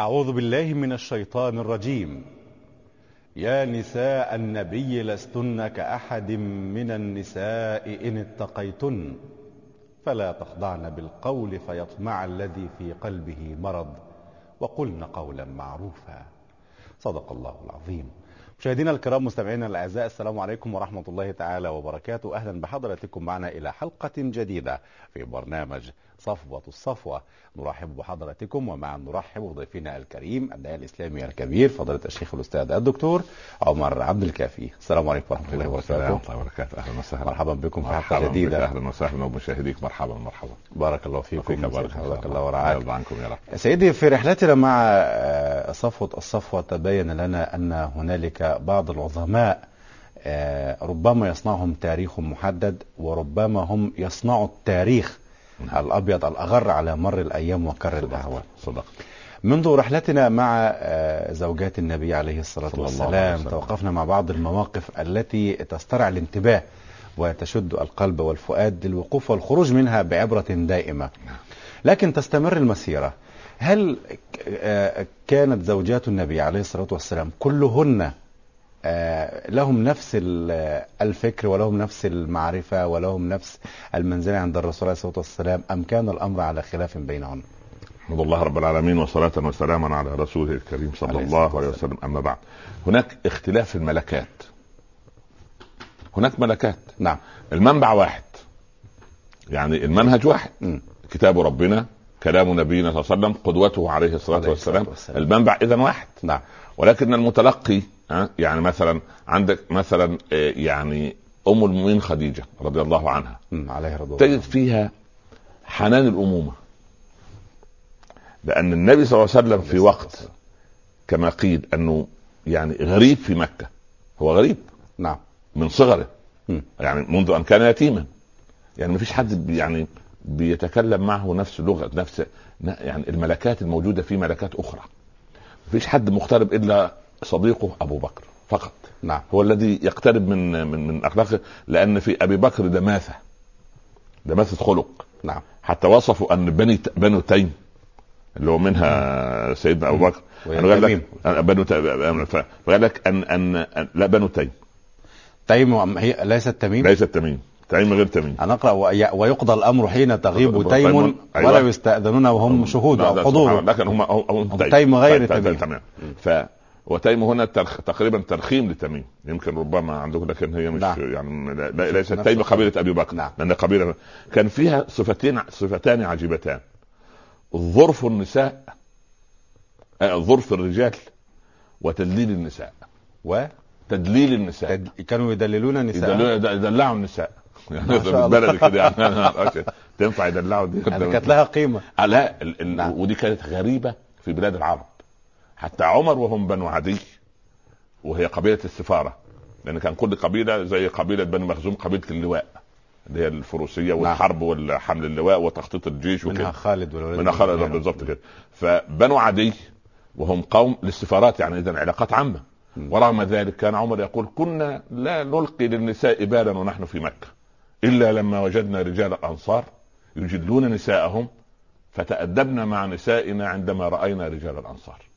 أعوذ بالله من الشيطان الرجيم. يا نساء النبي لستن كأحد من النساء إن اتقيتن فلا تخضعن بالقول فيطمع الذي في قلبه مرض. وقلن قولا معروفا. صدق الله العظيم. مشاهدينا الكرام مستمعينا الأعزاء السلام عليكم ورحمة الله تعالى وبركاته. أهلا بحضراتكم معنا إلى حلقة جديدة في برنامج صفوة الصفوة. نرحب بحضراتكم ومع نرحب بضيفنا الكريم الداعي الإسلامي الكبير فضيلة الشيخ الأستاذ الدكتور عمر عبد الكافي. السلام عليكم ورحمة الله وبركاته. الله وبركاته. أهلا وسهلا. مرحبا بكم في جديدة. بك، أهلا وسهلا. ومشاهديك مرحبا. مرحبا. بارك الله فيكم. فيك بارك حفظك الله ورعاك عنكم يا رب. سيدي في رحلتنا مع آه، صفوة الصفوة تبين لنا أن هنالك بعض العظماء آه، ربما يصنعهم تاريخ محدد وربما هم يصنعوا التاريخ الأبيض الأغر على مر الأيام وكر الأهوال صدقت منذ رحلتنا مع آه، زوجات النبي عليه الصلاة والسلام. توقفنا مع بعض المواقف التي تسترع الانتباه وتشد القلب والفؤاد للوقوف والخروج منها بعبرة دائمة. لكن تستمر المسيرة. هل آه، كانت زوجات النبي عليه الصلاة والسلام كلهن لهم نفس ال- الفكر ولهم نفس المعرفة ولهم نفس المنزلة عند الرسول عليه الصلاة والسلام. أم كان الأمر على خلاف بينهن احمد الله رب العالمين وصلاة وسلاما على رسوله الكريم صلى الله عليه وسلم. أما بعد هناك اختلاف في الملكات. هناك ملكات. نعم. المنبع واحد. يعني المنهج واحد. كتاب ربنا كلام نبينا صلى الله عليه وسلم قدوته عليه الصلاة والسلام. والسلام. المنبع اذا واحد. نعم. ولكن المتلقي يعني مثلا عندك مثلا آه، يعني أم المؤمنين خديجة رضي الله عنها. مم. عليه رضوان تجد فيها حنان الأمومة. لأن النبي صلى الله عليه وسلم في وقت كما قيل أنه يعني غريب في مكة. هو غريب. نعم. من صغره. يعني منذ أن كان يتيما. يعني ما فيش حد يعني بيتكلم معه نفس لغة نفس يعني الملكات الموجودة في ملكات أخرى. ما فيش حد مقترب إلا صديقه أبو بكر فقط. نعم. هو الذي يقترب من من من أخلاقه لأن في أبي بكر دماثة دماثة خلق. نعم. حتى وصفوا أن بني بنو تيم اللي هو منها سيدنا أبو بكر. قال تميم. لك بنو فقال لك أن أن لا بنو تيم. تيم هي ليست تميم؟ ليست تميم. تيم غير تميم. أقرأ وي- ويقضى الأمر حين تغيب تيم أيوة. ولا يستأذنون وهم شهود لا، حضور. لكن هم تيم غير تميم. تمام. وتيم هنا ترخ... تقريبا ترخيم لتميم. يمكن ربما عندكم لكن هي مش نعم. يعني لا- لا- ليست تيم. قبيلة أبي بكر. نعم. لأن قبيله كان فيها صفتين صفتان عجيبتان. ظرف النساء آه، ظرف الرجال وتدليل النساء. و تدليل النساء. تد- كانوا يدللون نساء يدللوا- يدلعوا النساء. يعني ما شاء الله. بالبلد كده يعني. تنفع يدلعوا دي؟ يعني كانت لها قيمة. آه، لا ال ال نعم. ودي كانت غريبة في بلاد العرب. حتى عمر وهم بنو عدي وهي قبيلة السفارة لأن كان كل قبيلة زي قبيلة بني مخزوم قبيلة اللواء اللي هي الفروسية والحرب والحمل اللواء وتخطيط الجيش منها وكده خالد والولد من خالد بالظبط كده. فبنو عدي وهم قوم للسفارات يعني اذا علاقات عامة. ورغم ذلك كان عمر يقول كنا لا نلقي للنساء بالا ونحن في مكة إلا لما وجدنا رجال الأنصار يجلون نساءهم فتأدبنا مع نسائنا عندما رأينا رجال الأنصار.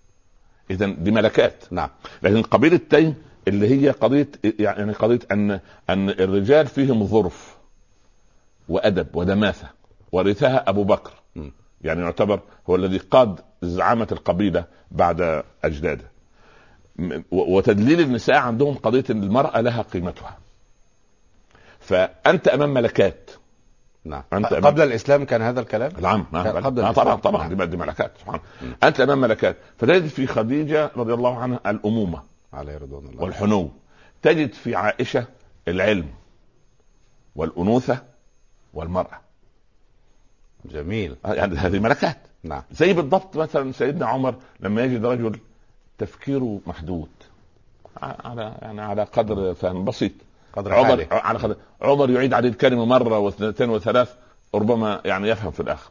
إذا دي ملكات نعم. لكن قبيلة تيم اللي هي قضية يعني قضية أن أن الرجال فيهم ظرف وأدب ودماثة ورثها أبو بكر. م. يعني يعتبر هو الذي قاد زعامة القبيلة بعد و- وتدليل النساء عندهم قضية أن المرأة لها قيمتها. فأنت أمام ملكات. نعم. أمام- قبل الإسلام كان هذا الكلام؟ نعم نعم. قبل آه طبعا. طبعا. نعم. دي دي ملكات سبحان أنت أمام ملكات. فتجد في خديجة رضي الله عنها الأمومة عليه رضوان الله. والحنو. تجد في عائشة العلم والأنوثة والمرأة. جميل. آه، يعني هذه ملكات. نعم. زي بالضبط مثلا سيدنا عمر لما يجد رجل تفكيره محدود على يعني على قدر فهم بسيط. قدر عمر على قدر عمر يعيد عليه الكلمة مرة واثنتين وثلاث ربما يعني يفهم في الآخر.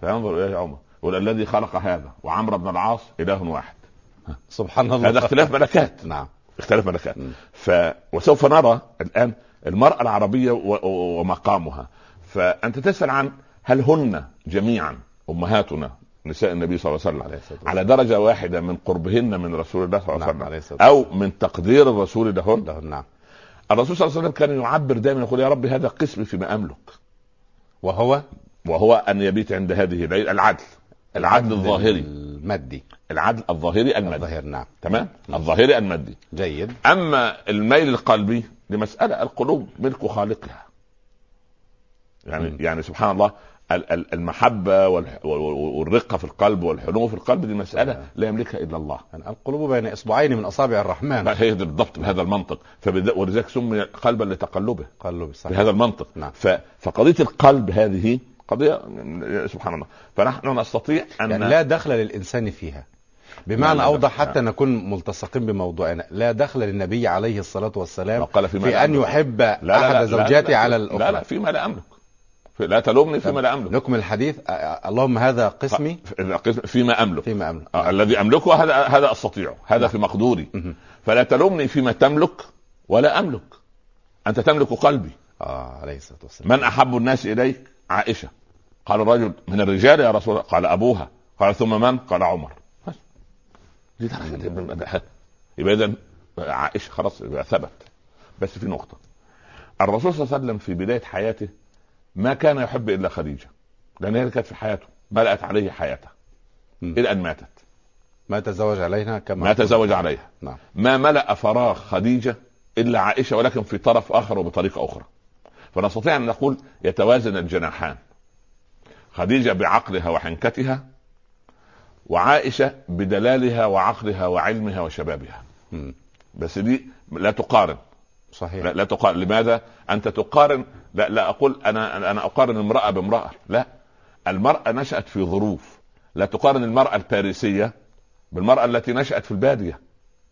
فينظر اليه عمر يقول الذي خلق هذا وعمرو بن العاص إله واحد. سبحان الله. هذا اختلاف ملكات. نعم. اختلاف ملكات. م. ف وسوف نرى الآن المرأة العربية و... ومقامها. فأنت تسأل عن هل هن جميعا أمهاتنا نساء النبي صلى الله عليه وسلم. على درجة واحدة من قربهن من رسول الله صلى الله عليه نعم، وسلم الصلاة أو من تقدير الرسول لهن؟ له نعم. الرسول صلى الله عليه وسلم كان يعبر دائما يقول يا رب هذا قسمي فيما أملك. وهو؟ وهو أن يبيت عند هذه الليل العدل. العدل الظاهري. المادي. العدل الظاهري المادي. الظاهر نعم. تمام؟ الظاهري المادي. جيد. أما الميل القلبي لمسألة القلوب ملك خالقها. يعني مم. يعني سبحان الله ال- ال- المحبة والرقة في القلب والحنو في القلب دي مسألة نعم. لا يملكها إلا الله. يعني القلوب بين إصبعين من أصابع الرحمن. هي بالضبط بهذا المنطق. ولذلك سمي قلبا لتقلبه. قلب صحيح. بهذا المنطق. نعم. فقضية القلب هذه قضية سبحان الله. فنحن نستطيع أن يعني لا دخل للإنسان فيها. بمعنى أوضح. حتى نكون ملتصقين بموضوعنا. لا دخل للنبي عليه الصلاة والسلام قال في لا ان. يحب لا لا أحد لا زوجاته على لا الاخرى لا لا فيما لا أملك. في- لا تلومني فيما لا أملك. نكمل الحديث. اللهم هذا قسمي. ف- فيما أملك. فيما أملك. آه، الذي أملكه هذا هذا استطيعه هذا في مقدوري. مهم. فلا تلومني فيما تملك ولا أملك. أنت تملك قلبي. آه عليه الصلاة والسلام. من أحب الناس إليك؟ عائشة. قال الرجل من الرجال يا رسول الله. قال أبوها. قال ثم من؟ قال عمر. بس. دي درجة. يبقى اذا عائشة خلاص يبقى ثبت. بس في نقطة. الرسول صلى الله عليه وسلم في بداية حياته ما كان يحب إلا خديجة. لأن هي كانت في حياته ملأت عليه حياته. إلى أن ماتت. ما تزوج عليها كما ما تزوج عليها. نعم. ما ملأ فراغ خديجة إلا عائشة ولكن في طرف آخر وبطريقة أخرى. فنستطيع أن نقول يتوازن الجناحان. خديجة بعقلها وحنكتها وعائشة بدلالها وعقلها وعلمها وشبابها. مم. بس دي لا تقارن. صحيح. لا, لا تقارن. لماذا؟ أنت تقارن. لا, لا أقول أنا أنا أقارن امرأة بامرأة. لا. المرأة نشأت في ظروف. لا تقارن المرأة الباريسية بالمرأة التي نشأت في البادية.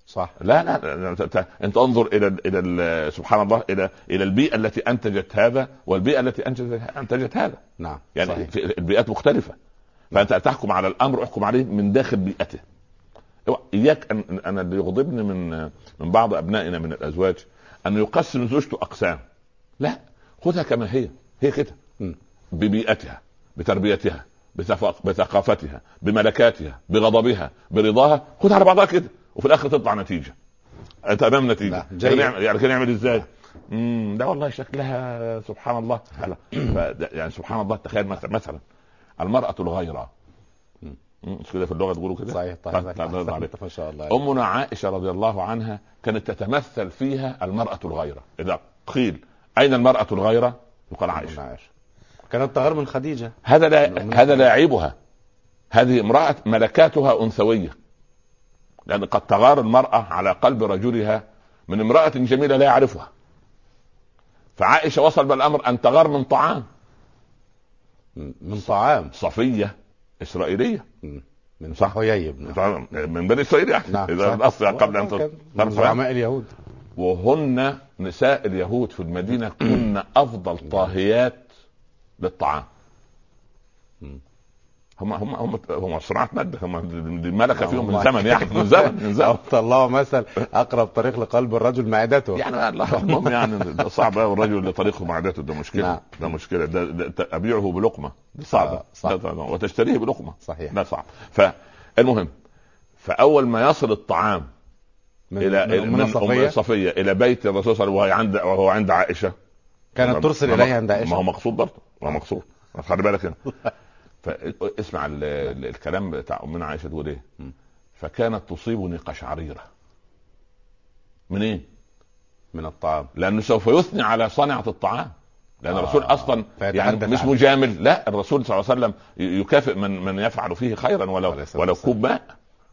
صح. لا لا, لا, لا انت, أنت انظر إلى إلى ال- سبحان الله إلى إلى البيئة التي أنتجت هذا والبيئة التي أنتجت أنتجت هذا. نعم يعني صحيح. البيئات مختلفة. فأنت تحكم على الأمر احكم عليه من داخل بيئته. إياك أن أنا اللي يغضبني من من بعض أبنائنا من الأزواج أن يقسم زوجته أقسام. لا خذها كما هي. هي كده. ببيئتها بتربيتها بثقافتها بملكاتها بغضبها برضاها. خذها على بعضها كده وفي الآخر تطلع نتيجة. امام لا، نتيجه يعني كان يعمل إزاي؟ امم ده والله شكلها سبحان الله. يعني سبحان الله تخيل مثلا المرأة الغيرة. مش كده في اللغة تقولوا كده؟ صحيح طيب، طيب عليك. ما شاء الله. أمنا عائشة رضي الله عنها كانت تتمثل فيها المرأة الغيرة. إذا قيل أين المرأة الغيرة؟ يقال عائشة. عائشة. كانت تغار من خديجة. هذا لا هذا لا يعيبها. هذه امرأة ملكاتها أنثوية. لأن قد تغار المرأة على قلب رجلها من امرأة جميلة لا يعرفها. فعائشة وصل بالأمر أن تغار من طعام. من طعام. صفية. إسرائيلية. من صحويي بن من بني إسرائيل يعني. نعم إذا صح. الأصل قبل تغار من. زعماء اليهود. وهن نساء اليهود في المدينة كن أفضل طاهيات للطعام. هم هم هم هم صناعة مادة هم دي ملكة فيهم من. زمن يعني من زمن من زمن. الله مثل أقرب طريق لقلب الرجل معدته يعني المهم يعني ده صعب قوي الرجل اللي طريقه معدته ده مشكلة نعم. ده مشكلة. ده, ده, ده أبيعه بلقمة. دي صعبه آه، صح. ده- ده- وتشتريه بلقمة. صحيح. ده صعب. فالمهم فأول ما يصل الطعام من إلى من من ام صفية؟ صفية إلى بيت الرسول صلى الله عليه وسلم وهو عند وهو عند عائشة. كانت ترسل اليه عند ما هو مقصود برضه ما هو مقصود. خلي بالك هنا. فاسمع ال- ال- الكلام بتاع امنا عائشة تقول إيه. فكانت تصيبني قشعريرة. منين؟ من الطعام. لأنه سوف يثني على صنعة الطعام. لأن آه، الرسول أصلا يعني مش. مجامل. لا الرسول صلى الله عليه وسلم يكافئ من من يفعل فيه خيرا ولو ولو. كوب ماء.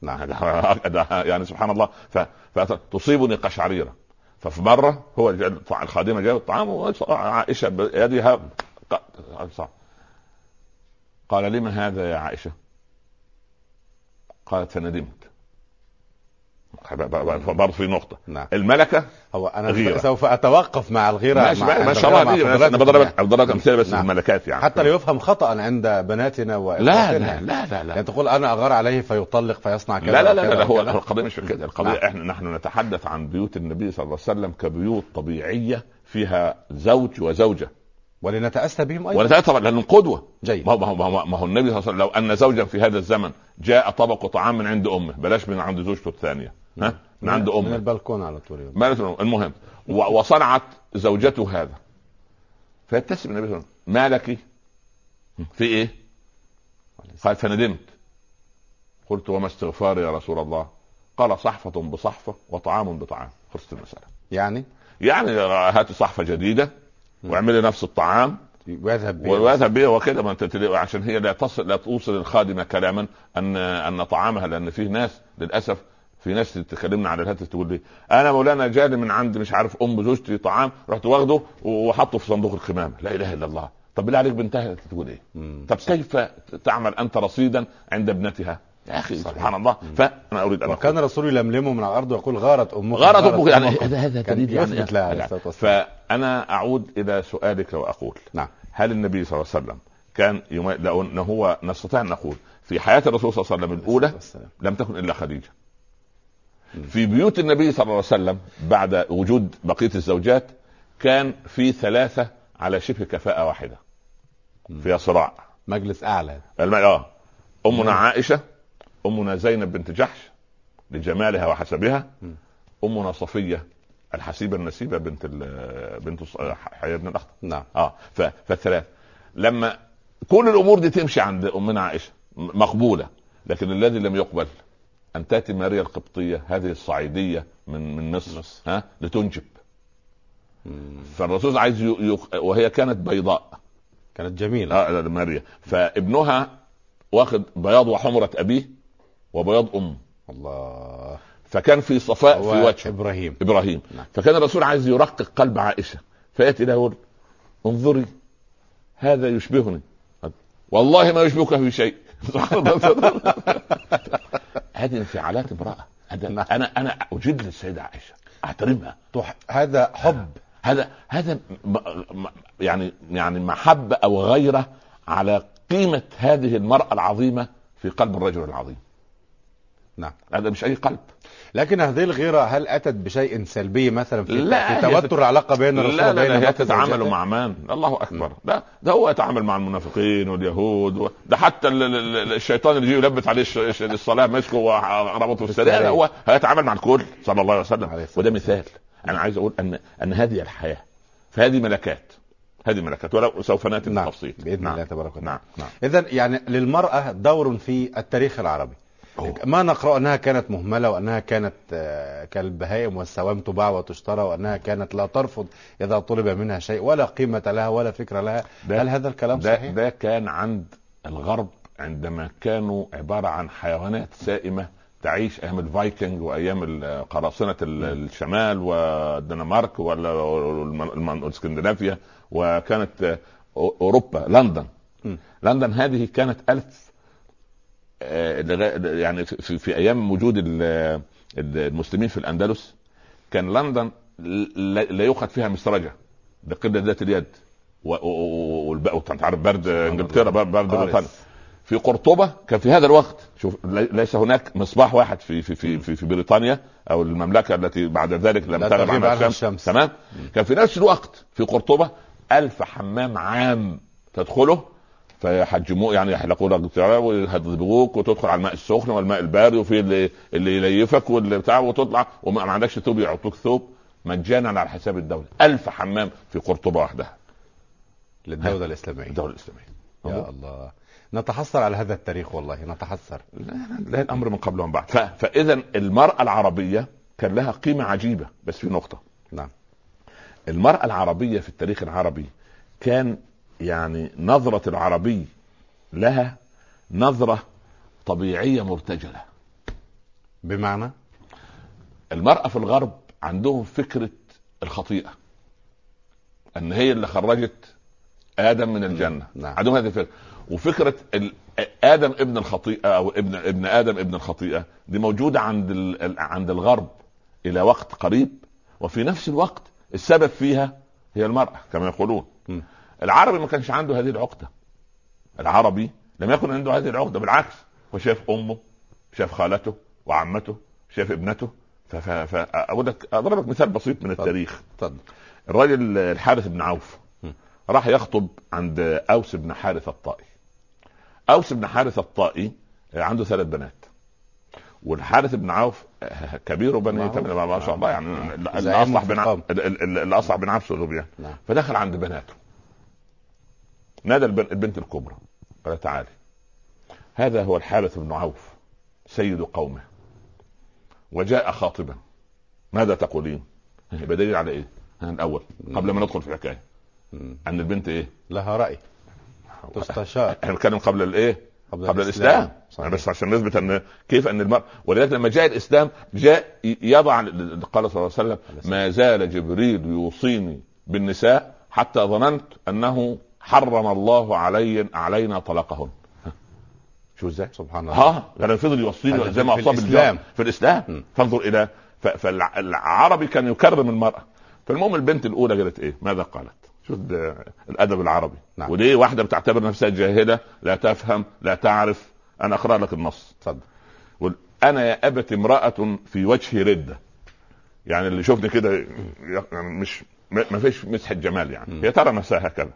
نعم. يعني سبحان الله. ف- فتصيبني قشعريرة. ففي مرة هو الخادمة جابت الطعام وعائشه بيدها قال لما هذا يا عائشة؟ قالت فندمت برضه في نقطة نعم الملكة هو أنا غيرة. سوف أتوقف مع ماشي مع ما شاء الغيرة الله مع دي فضلاتكم أنا بضرب يعني. بضرب امثله بس نعم. الملكات يعني حتى لا يفهم خطأ عند بناتنا لا واخواتنا لا لا لا يعني لا تقول أنا أغار عليه فيطلق فيصنع كذا لا لا لا, وكذا لا هو وكذا. القضية مش كده القضية نعم. إحنا نحن نتحدث عن بيوت النبي صلى الله عليه وسلم كبيوت طبيعية فيها زوج وزوجة ولنتأسى بهم أيضا. ولا طبعا لانهم قدوه جيد. ما هو, ما هو, ما هو, النبي صلى الله عليه وسلم لو أن زوجا في هذا الزمن جاء طبق طعام من عند أمه بلاش من عند زوجته الثانية. ها؟ من عند من أمه. البلكون على طول. المهم وصنعت زوجته هذا. فيبتسم النبي صلى الله عليه وسلم. ما لك؟ في إيه؟ قال فندمت. قلت وما استغفاري يا رسول الله؟ قال صحفة بصحفة وطعام بطعام. خلصت المسألة. يعني؟ يعني هاتي صحفة جديدة. واعملي نفس الطعام ويذهب به ويذهب بها وكده ما انت عشان هي لا تصل لا توصل الخادمة كلاما أن أن طعامها لأن في ناس للأسف في ناس تكلمنا على الهاتف تقول لي أنا مولانا جالي من عند مش عارف أم زوجتي طعام رحت واخده وحطه في صندوق القمامه لا إله إلا الله طب بالله عليك بنتها تقول إيه؟ مم. طب كيف تعمل أنت رصيدا عند ابنتها؟ يا أخي صحيح. سبحان الله. فأنا أريد أن وكان الرسول يلملمه من على الأرض ويقول غارت أمك. غرض أمك. يعني. هذا هذا كان دليل يعني. يعني والسلام. فأنا أعود إلى سؤالك واقول نعم. هل النبي صلى الله عليه وسلم كان يوم لو إنه هو نستطيع أن نقول في حياة الرسول صلى الله عليه وسلم الأولى. لم تكن إلا خديجة. في بيوت النبي صلى الله عليه وسلم بعد وجود بقية الزوجات كان في ثلاثة على شبه كفاءة واحدة. فيها صراع. مجلس أعلى. الم- آه. أمنا. عائشة أمنا زينب بنت جحش لجمالها وحسبها. أمنا صفية الحسيبة النسيبة بنت ال- بنت حياة بن الاخطر نعم. آه فالثلاث. لما كل الأمور دي تمشي عند أمنا عائشة مقبولة. لكن الذي لم يقبل أن تأتي ماريا القبطية هذه الصعيدية من من مصر مصر. ها لتنجب. مم. فالرسول عايز ي... ي... وهي كانت بيضاء. كانت جميلة. آه ماريا. فابنها واخد بياض وحمرة أبيه وبياض أمه الله. فكان في صفاء في هو وجه إبراهيم. إبراهيم. نعم. فكان الرسول عايز يرقق قلب عائشة. فيأتي لها يقول انظري هذا يشبهني. والله ما يشبهك في شيء. هذه انفعالات امرأة. هذا نعم. أنا أنا أجد السيدة عائشة. أحترمها. تح... هذا حب. هذا هذا يعني يعني محبة أو غيرة على قيمة هذه المرأة العظيمة في قلب الرجل العظيم. نعم. هذا مش أي قلب. لكن هذه الغيرة هل أتت بشيء سلبي مثلا في, لا، في توتر العلاقة بين الرسول لا لا, وبين لا هي تتعامل؟ مع من؟ الله أكبر. لا ده هو يتعامل مع المنافقين واليهود و... ده حتى ال- ال- ال- الشيطان اللي يجي يلبس عليه الش- الصلاة مسكه وربطه في السرير هو هيتعامل مع الكل صلى الله عليه وسلم. الصلاة وده مثال. أنا عايز أقول ان أن هذه الحياة فهذه ملكات هذه ملكات ولو سوف نأتي نعم. بالتفصيل. بإذن نعم. الله تبارك وتعالى. نعم. نعم اذا يعني للمرأة دور في التاريخ العربي. ما نقرأ أنها كانت مهملة وأنها كانت آه، كالبهائم والسوام تباع وتشترى وأنها كانت لا ترفض إذا طلب منها شيء ولا قيمة لها ولا فكرة لها ده- هل هذا الكلام ده صحيح؟ ده كان عند الغرب عندما كانوا عبارة عن حيوانات سائمة تعيش أيام الفايكنج وأيام قراصنة ال- الشمال والدنمارك ولا والم- الاسكندنافيا وكانت آه، أوروبا لندن م. لندن هذه كانت ألف يعني في, في, أيام وجود ال- ال- المسلمين في الأندلس كان لندن لا يؤخذ فيها مسرجه بقله ذات اليد. وانت عارف برد إنجلترا برد قارس. بريطانيا. في قرطبة كان في هذا الوقت شوف لي- ليس هناك مصباح واحد في في في في, في بريطانيا أو المملكة التي بعد ذلك لم تغب عنها الشمس. الشمس. تمام؟ كان في نفس الوقت في قرطبة ألف حمام عام تدخله فيحجموه يعني يحلقوا لك ويهذبوك وتدخل على الماء السخن والماء البارد وفي اللي اللي يليفك واللي بتاع وتطلع وما ما عندكش ثوب يعطوك ثوب. مجانا على حساب الدولة. ألف حمام في قرطبة وحدها للدولة الإسلامية. الدولة الإسلامية. يا الله. نتحسر على هذا التاريخ والله نتحسر. لا, لا الأمر من قبل ومن بعد. فإذا المرأة العربية كان لها قيمة عجيبة بس في نقطة. نعم. المرأة العربية في التاريخ العربي كان يعني نظرة العربي لها نظرة طبيعية مرتجله بمعنى؟ المرأة في الغرب عندهم فكرة الخطيئة إن هي اللي خرجت آدم من الجنة. نعم. عندهم هذه الفكرة. وفكرة آدم ابن الخطيئة أو ابن ابن آدم ابن الخطيئة دي موجودة عند عند الغرب إلى وقت قريب وفي نفس الوقت السبب فيها هي المرأة كما يقولون. م. العربي ما كانش عنده هذه العقدة. العربي لم يكن عنده هذه العقدة بالعكس هو شاف أمه شاف خالته وعمته شاف ابنته. فاقول لك أضرب لك مثال بسيط من. التاريخ. اتفضل. الراجل الحارث بن عوف م. راح يخطب عند أوس بن حارث الطائي. أوس بن حارث الطائي عنده ثلاث بنات. والحارث بن عوف كبير بني ما شاء الله يعني اللي اصلح بن ع- اللي اصلح بن عبس يعني نعم. فدخل عند بناته. نادى البن- البنت الكبرى قال تعالي هذا هو الحارث بن عوف سيد قومه وجاء خاطبا ماذا تقولين؟ يبقى دليل على إيه؟ الأول قبل ما ندخل في الحكاية. أن البنت إيه؟ لها رأي تستشار إحنا بنتكلم قبل الايه؟ قبل, قبل الإسلام صحيح. بس عشان نثبت أن كيف أن المرء ولذلك لما جاء الإسلام جاء يضع قال صلى الله عليه وسلم ما زال جبريل يوصيني بالنساء حتى ظننت أنه حرم الله علي علينا طلاقهن شو إزاي؟ سبحان الله ها يعني فضل يوصيني زي ما أصاب الإسلام. الجار في الإسلام. فانظر إلى فالعربي كان يكرم المرأة فالمهم البنت الأولى قالت إيه؟ ماذا قالت؟ شوف الأدب العربي نعم. ودي واحدة بتعتبر نفسها جاهلة لا تفهم لا تعرف أنا أقرأ لك النص تفضل قل أنا يا ابت امرأة في وجهي ردة يعني اللي شفني كده يعني مش ما فيش مسحه جمال يعني. هي ترى نفسها هكذا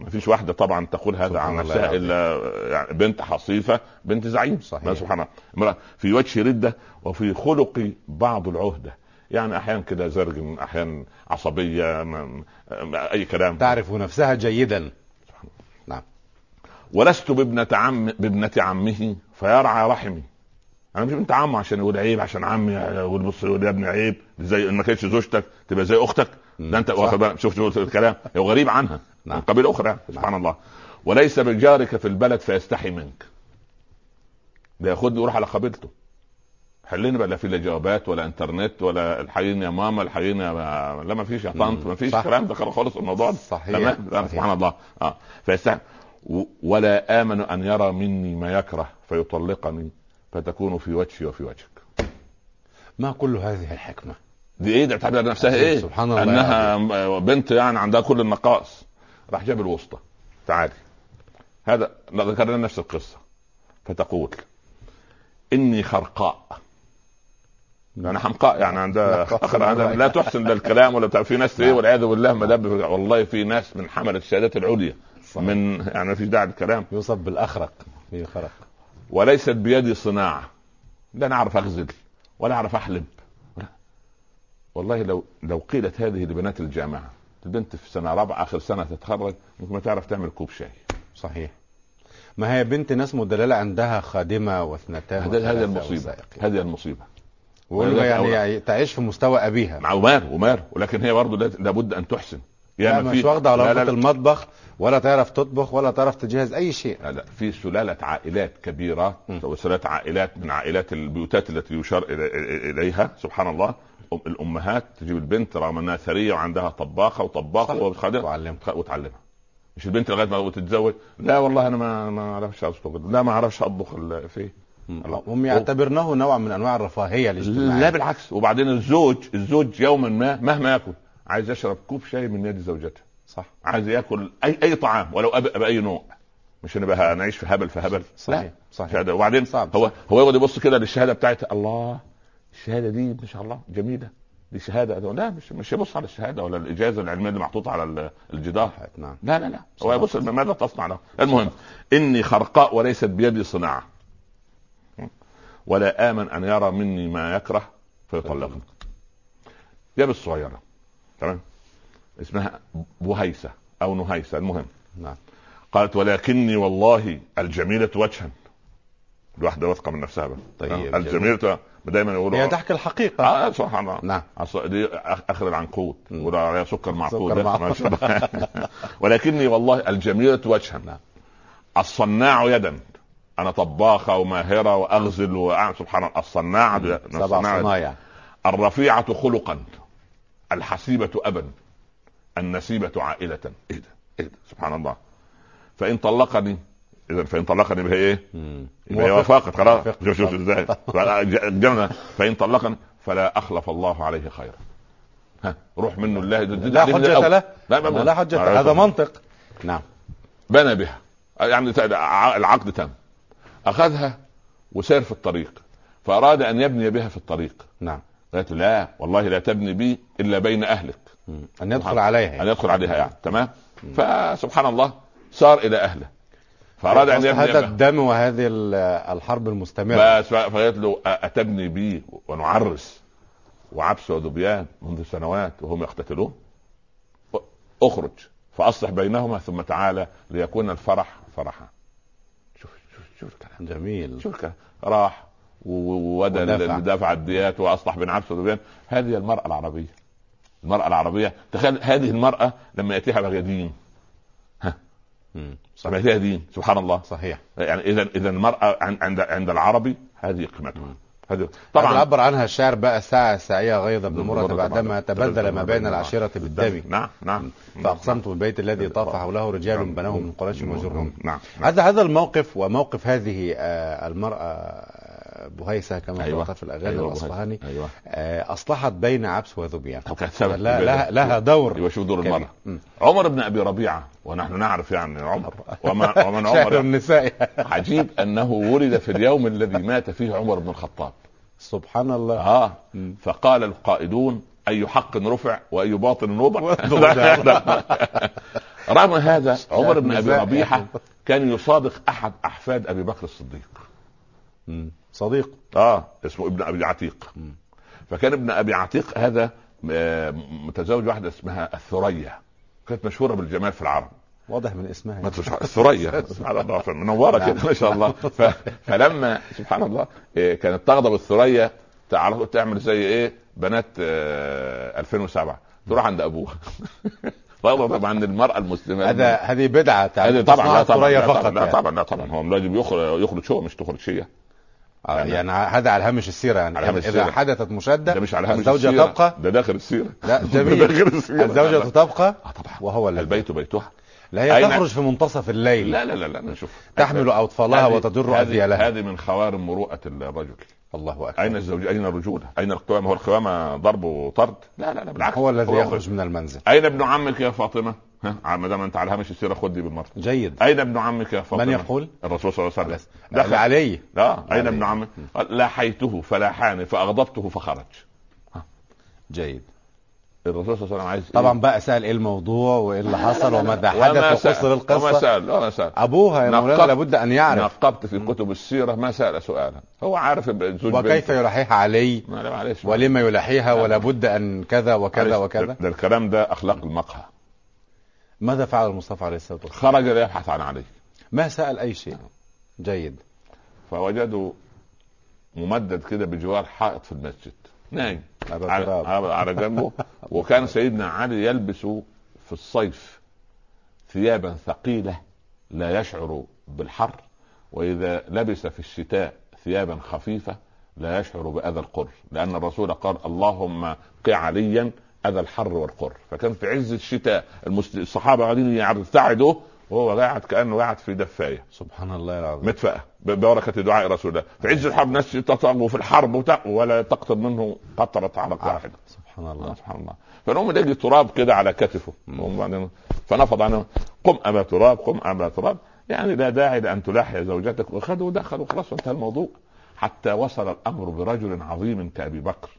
ما فيش واحدة طبعا تقول هذا عن نفسها. إلا يعني بنت حصيفة بنت زعيم. صحيح. سبحان الله. امرأة في وجه ردة وفي خلقي بعض العهدة. يعني أحيانا كده زرق أحيانا عصبية ما ما أي كلام. تعرف نفسها جيدا. نعم. ولست بابنة عم بابنة عمه فيرعى رحمي. أنا مش بنت عمه عشان يقول عيب عشان عمي يقول بص يقول يا ابني عيب. زي ما كانتش زوجتك تبقى زي أختك. ده انت. واخد بالك؟ شوف شوف الكلام. هو غريب عنها نعم. من قبيله أخرى سبحان الله. وليس بجارك في البلد فيستحي منك. ده ياخدني يروح على قبيلته حليني بقى لا في لا جوابات ولا انترنت ولا الحقيني يا ماما الحقيني يا ما... لا ما فيش يا طنط ما فيش صح. كلام ده خالص الموضوع ده. صحيح صحيح. سبحان الله. آه. فيستحي. و- ولا آمن أن يرى مني ما يكره فيطلقني فتكون في وجهي وفي وجهك. ما كل هذه الحكمة؟ دي إيه؟ ده تعتبر نفسها إيه؟ سبحان الله انها بنت يعني عندها كل النقائص. راح جاب الوسطى تعالي هذا ذكر لنا نفس القصة. فتقول إني خرقاء. يعني حمقاء يعني عندها عندها لا تحسن لا الكلام ولا بتاع. في ناس إيه. والعياذ بالله مدب والله في ناس من حمله الشهادات العليا. صحيح. من يعني ما فيش داعي للكلام يوصف بالأخرق. في خرق وليست بيدي صناعة. لا أنا اعرف أغزل ولا اعرف احلب. والله لو لو قيلت هذه لبنات الجامعة البنت في سنة رابعة آخر سنة تتخرج ممكن ما تعرف تعمل كوب شاي. صحيح. ما هي بنت ناس مدللة عندها خادمة واثنتان هذه المصيبة. هذه المصيبة. ولذلك يعني. يعني تعيش في مستوى أبيها. مع ومار ومار ولكن هي برضه لا- لابد أن تحسن. لا ما مش لا علاقة لا, لا, المطبخ ولا تعرف تطبخ ولا تعرف تجهز أي شيء. لا, لا. في سلالة عائلات كبيرة م. وسلاله عائلات من عائلات البيوتات التي يشار إليها. سبحان الله. الأمهات تجيب البنت رغم إنها ثرية وعندها طباخة وطباخ تخ- وتعلمها. مش البنت لغاية ما تتزوج؟ لا والله أنا ما ما أعرفش أطبخ. لا ما أعرفش أطبخ في. هم يعتبرنه نوع من أنواع الرفاهية الاجتماعية. لا بالعكس. وبعدين الزوج الزوج يوما ما مهما يأكل عايز يشرب كوب شاي من يد زوجته. صح. عايز يأكل اي أي طعام ولو أب- باي نوع. مش نبقى نعيش في هبل في هبل. صحيح. لا. صحيح. وبعدين صعب. هو هو يقعد يبص كده للشهادة بتاعت الله. الشهادة دي ما شاء الله جميلة. دي شهادة لا مش مش يبص على الشهادة ولا الإجازة العلمية اللي محطوطة على ال- الجدار. نعم. لا لا لا. هو. يبص ماذا تصنع له؟ المهم إني خرقاء وليست بيدي صناعة. ولا آمن أن يرى مني ما يكره فيطلقني. جاب الصغيره تمام؟ اسمها بهيسة أو نهيسة. المهم. نعم. قالت ولكني والله الجميلة وجها. الواحدة واثقة من نفسها بقى. طيب، جميل. الجميلة دايما يقولوا هي تحكي الحقيقة. آه سبحان الله. نعم. أص- دي اخر العنقود. يقولوا عليها سكر معقود. ولكني والله الجميلة وجها. نعم. الصناع يدا. أنا طباخة وماهرة وأغزل واعمل سبحان الله. الصناعه سبع صنايع. الرفيعة خلقا. الحسيبة أبا. النسيبة عائلة. إيه ده؟ إيه ده؟ سبحان الله. فإن طلقني إذا فإن طلقني بها إيه؟ مم. يبقى هي. وافقت خلاص. شوف شوف إزاي؟ الجنة فإن طلقني فلا أخلف الله عليه خيرا. ها روح منه الله لا حجة له. لا لا, لا حجة. هذا منطق. نعم. بنى بها. يعني العقد تم. أخذها وسير في الطريق. فأراد أن يبني بها في الطريق. نعم. قالت لا والله لا تبني بي إلا بين أهلك. أن يدخل عليها أن يدخل عليها يعني. تمام؟ فسبحان الله سار إلى أهله. فأراد أن هذا يبني الدم وهذه ال- الحرب المستمرة. بس فقالت له أتبني بي ونعرس وعبس وذبيان منذ سنوات وهم يقتتلون. أخرج. فأصلح بينهما ثم تعالى ليكون الفرح فرحا. شوف شوف شوف الكلام جميل. شوف الكلام. راح وودى دفع الديات وأصلح بين عبس وذبيان هذه المرأة العربية. المرأة العربية. تخيل هذه المرأة لما يأتيها بغدين. مم. صحيح. ياتيها دين؟ سبحان الله. صحيح. يعني إذا إذا المرأة عن- عند عند العربي هذه قيمتها. هذه طبعا. عبر عنها الشاعر بقى ساعة ساعية غيظ بن مرة بعدما بعد- تبدل ما بين العشيرة بالدم. نعم نعم. فأقسمت بالبيت الذي طاف حوله رجال بنوه من قريش وجرهم نعم. هذا هذا الموقف وموقف هذه آه، المرأة بهيسة كما أيوة. في الأغاني أيوة، الأصفهاني. أيوه. آه، أصلحت بين عبس وذبيان. لها, لها دور يبقى شوف دور مم. عمر بن أبي ربيعة ونحن نعرف يعني عمر وما ومن عمر. النساء عجيب أنه ولد في اليوم الذي مات فيه عمر بن الخطاب. سبحان الله. آه. فقال القائدون أي حق رفع وأي باطل وضع. رغم هذا عمر بن أبي. ربيعة كان يصادق أحد أحفاد أبي بكر الصديق. صديق. آه اسمه ابن أبي عتيق. فكان ابن أبي عتيق هذا آه، متزوج واحدة اسمها الثريا. كانت مشهورة بالجمال في العرب. واضح من اسمها. ما تفش- الثريا. سبحان الله منورة كده ما شاء الله. ف... فلما سبحان الله إيه، كانت تغضب الثريا تعرف تعمل زي إيه؟ بنات آه 2007 تروح عند أبوها. تغضب طبعا المرأة المسلمة. هذا هذه بدعة هذه طبعا لا طبعا لا فقط طبعا لا يعني. طبعا لا طبعا. هو لازم يخرج يخرج شو مش تخرج شيء. آه، يعني هذا على هامش السيرة يعني. على هامش إذا السيرة. حدثت مشادة ده مش على هامش الزوجة السيرة، تبقى ده داخل السيرة. لا ده جميل. داخل السيرة. الزوجة تبقى آه طبعا. وهو البيت بيتها لا هي أين- تخرج في منتصف الليل. لا لا لا لا نشوف. تحمل أطفالها هذه- وتدر هذه- أذيالها هذه من خوارم مروءة الرجل. الله أكبر. أين الزوج أين الرجولة؟ أين القوامة؟ هو القوامة ضرب وطرد؟ لا لا لا بالعكس. هو الذي يخرج من المنزل. أين ابن عمك يا فاطمة؟ ما دام انت على هامش السيرة خد دي بالمرة. جيد. أين ابن عمك؟ يا فاطمه من يقول؟ الرسول صلى الله عليه وسلم. دخل. علي. لا أين. ابن عمك؟ قال لاحيته فلاحاني فأغضبته فخرج. جيد. الرسول صلى الله عليه وسلم عايز إيه؟ طبعا بقى سأل إيه الموضوع وإيه اللي حصل وماذا وما حدث وقصر وما القصة سأل. وما سأل. أبوها يا مولانا لابد أن يعرف. نقبت في كتب السيرة ما سأل سؤالا. هو عارف زوج وكيف بنته. يلحيها علي؟ معلش. ولما يلحيها؟ ولا بد أن كذا وكذا. وكذا. ده الكلام ده أخلاق المقهى. ماذا فعل المصطفى عليه الصلاة والسلام؟ خرج ليبحث عن علي. ما سأل أي شيء؟ جيد. فوجدوا ممدد كده بجوار حائط في المسجد. نايم. على. على جنبه. وكان سيدنا علي يلبس في الصيف ثيابا ثقيلة لا يشعر بالحر وإذا لبس في الشتاء ثيابا خفيفة لا يشعر بأذى القر لأن الرسول قال اللهم قع عليا اذى الحر والقر. فكان في عز الشتاء الصحابة قاعدين يرتعدوا وهو قاعد كأنه قاعد في دفاية. سبحان الله العظيم مدفأة. ب- ببركة دعاء رسول الله. في عز الحرب ناس تطغوا في الحرب ولا تقطر منه قطرة عرق واحد سبحان آه، الله. سبحان الله. فنقوم نلاقي تراب كده على كتفه. نقوم بعدين فنفض عنه. قم أبا تراب قم أبا تراب. يعني لا داعي لأن تلاحي زوجتك. وخذوا ودخلوا. خلاص انتهى الموضوع. حتى وصل الأمر برجل عظيم كأبي بكر.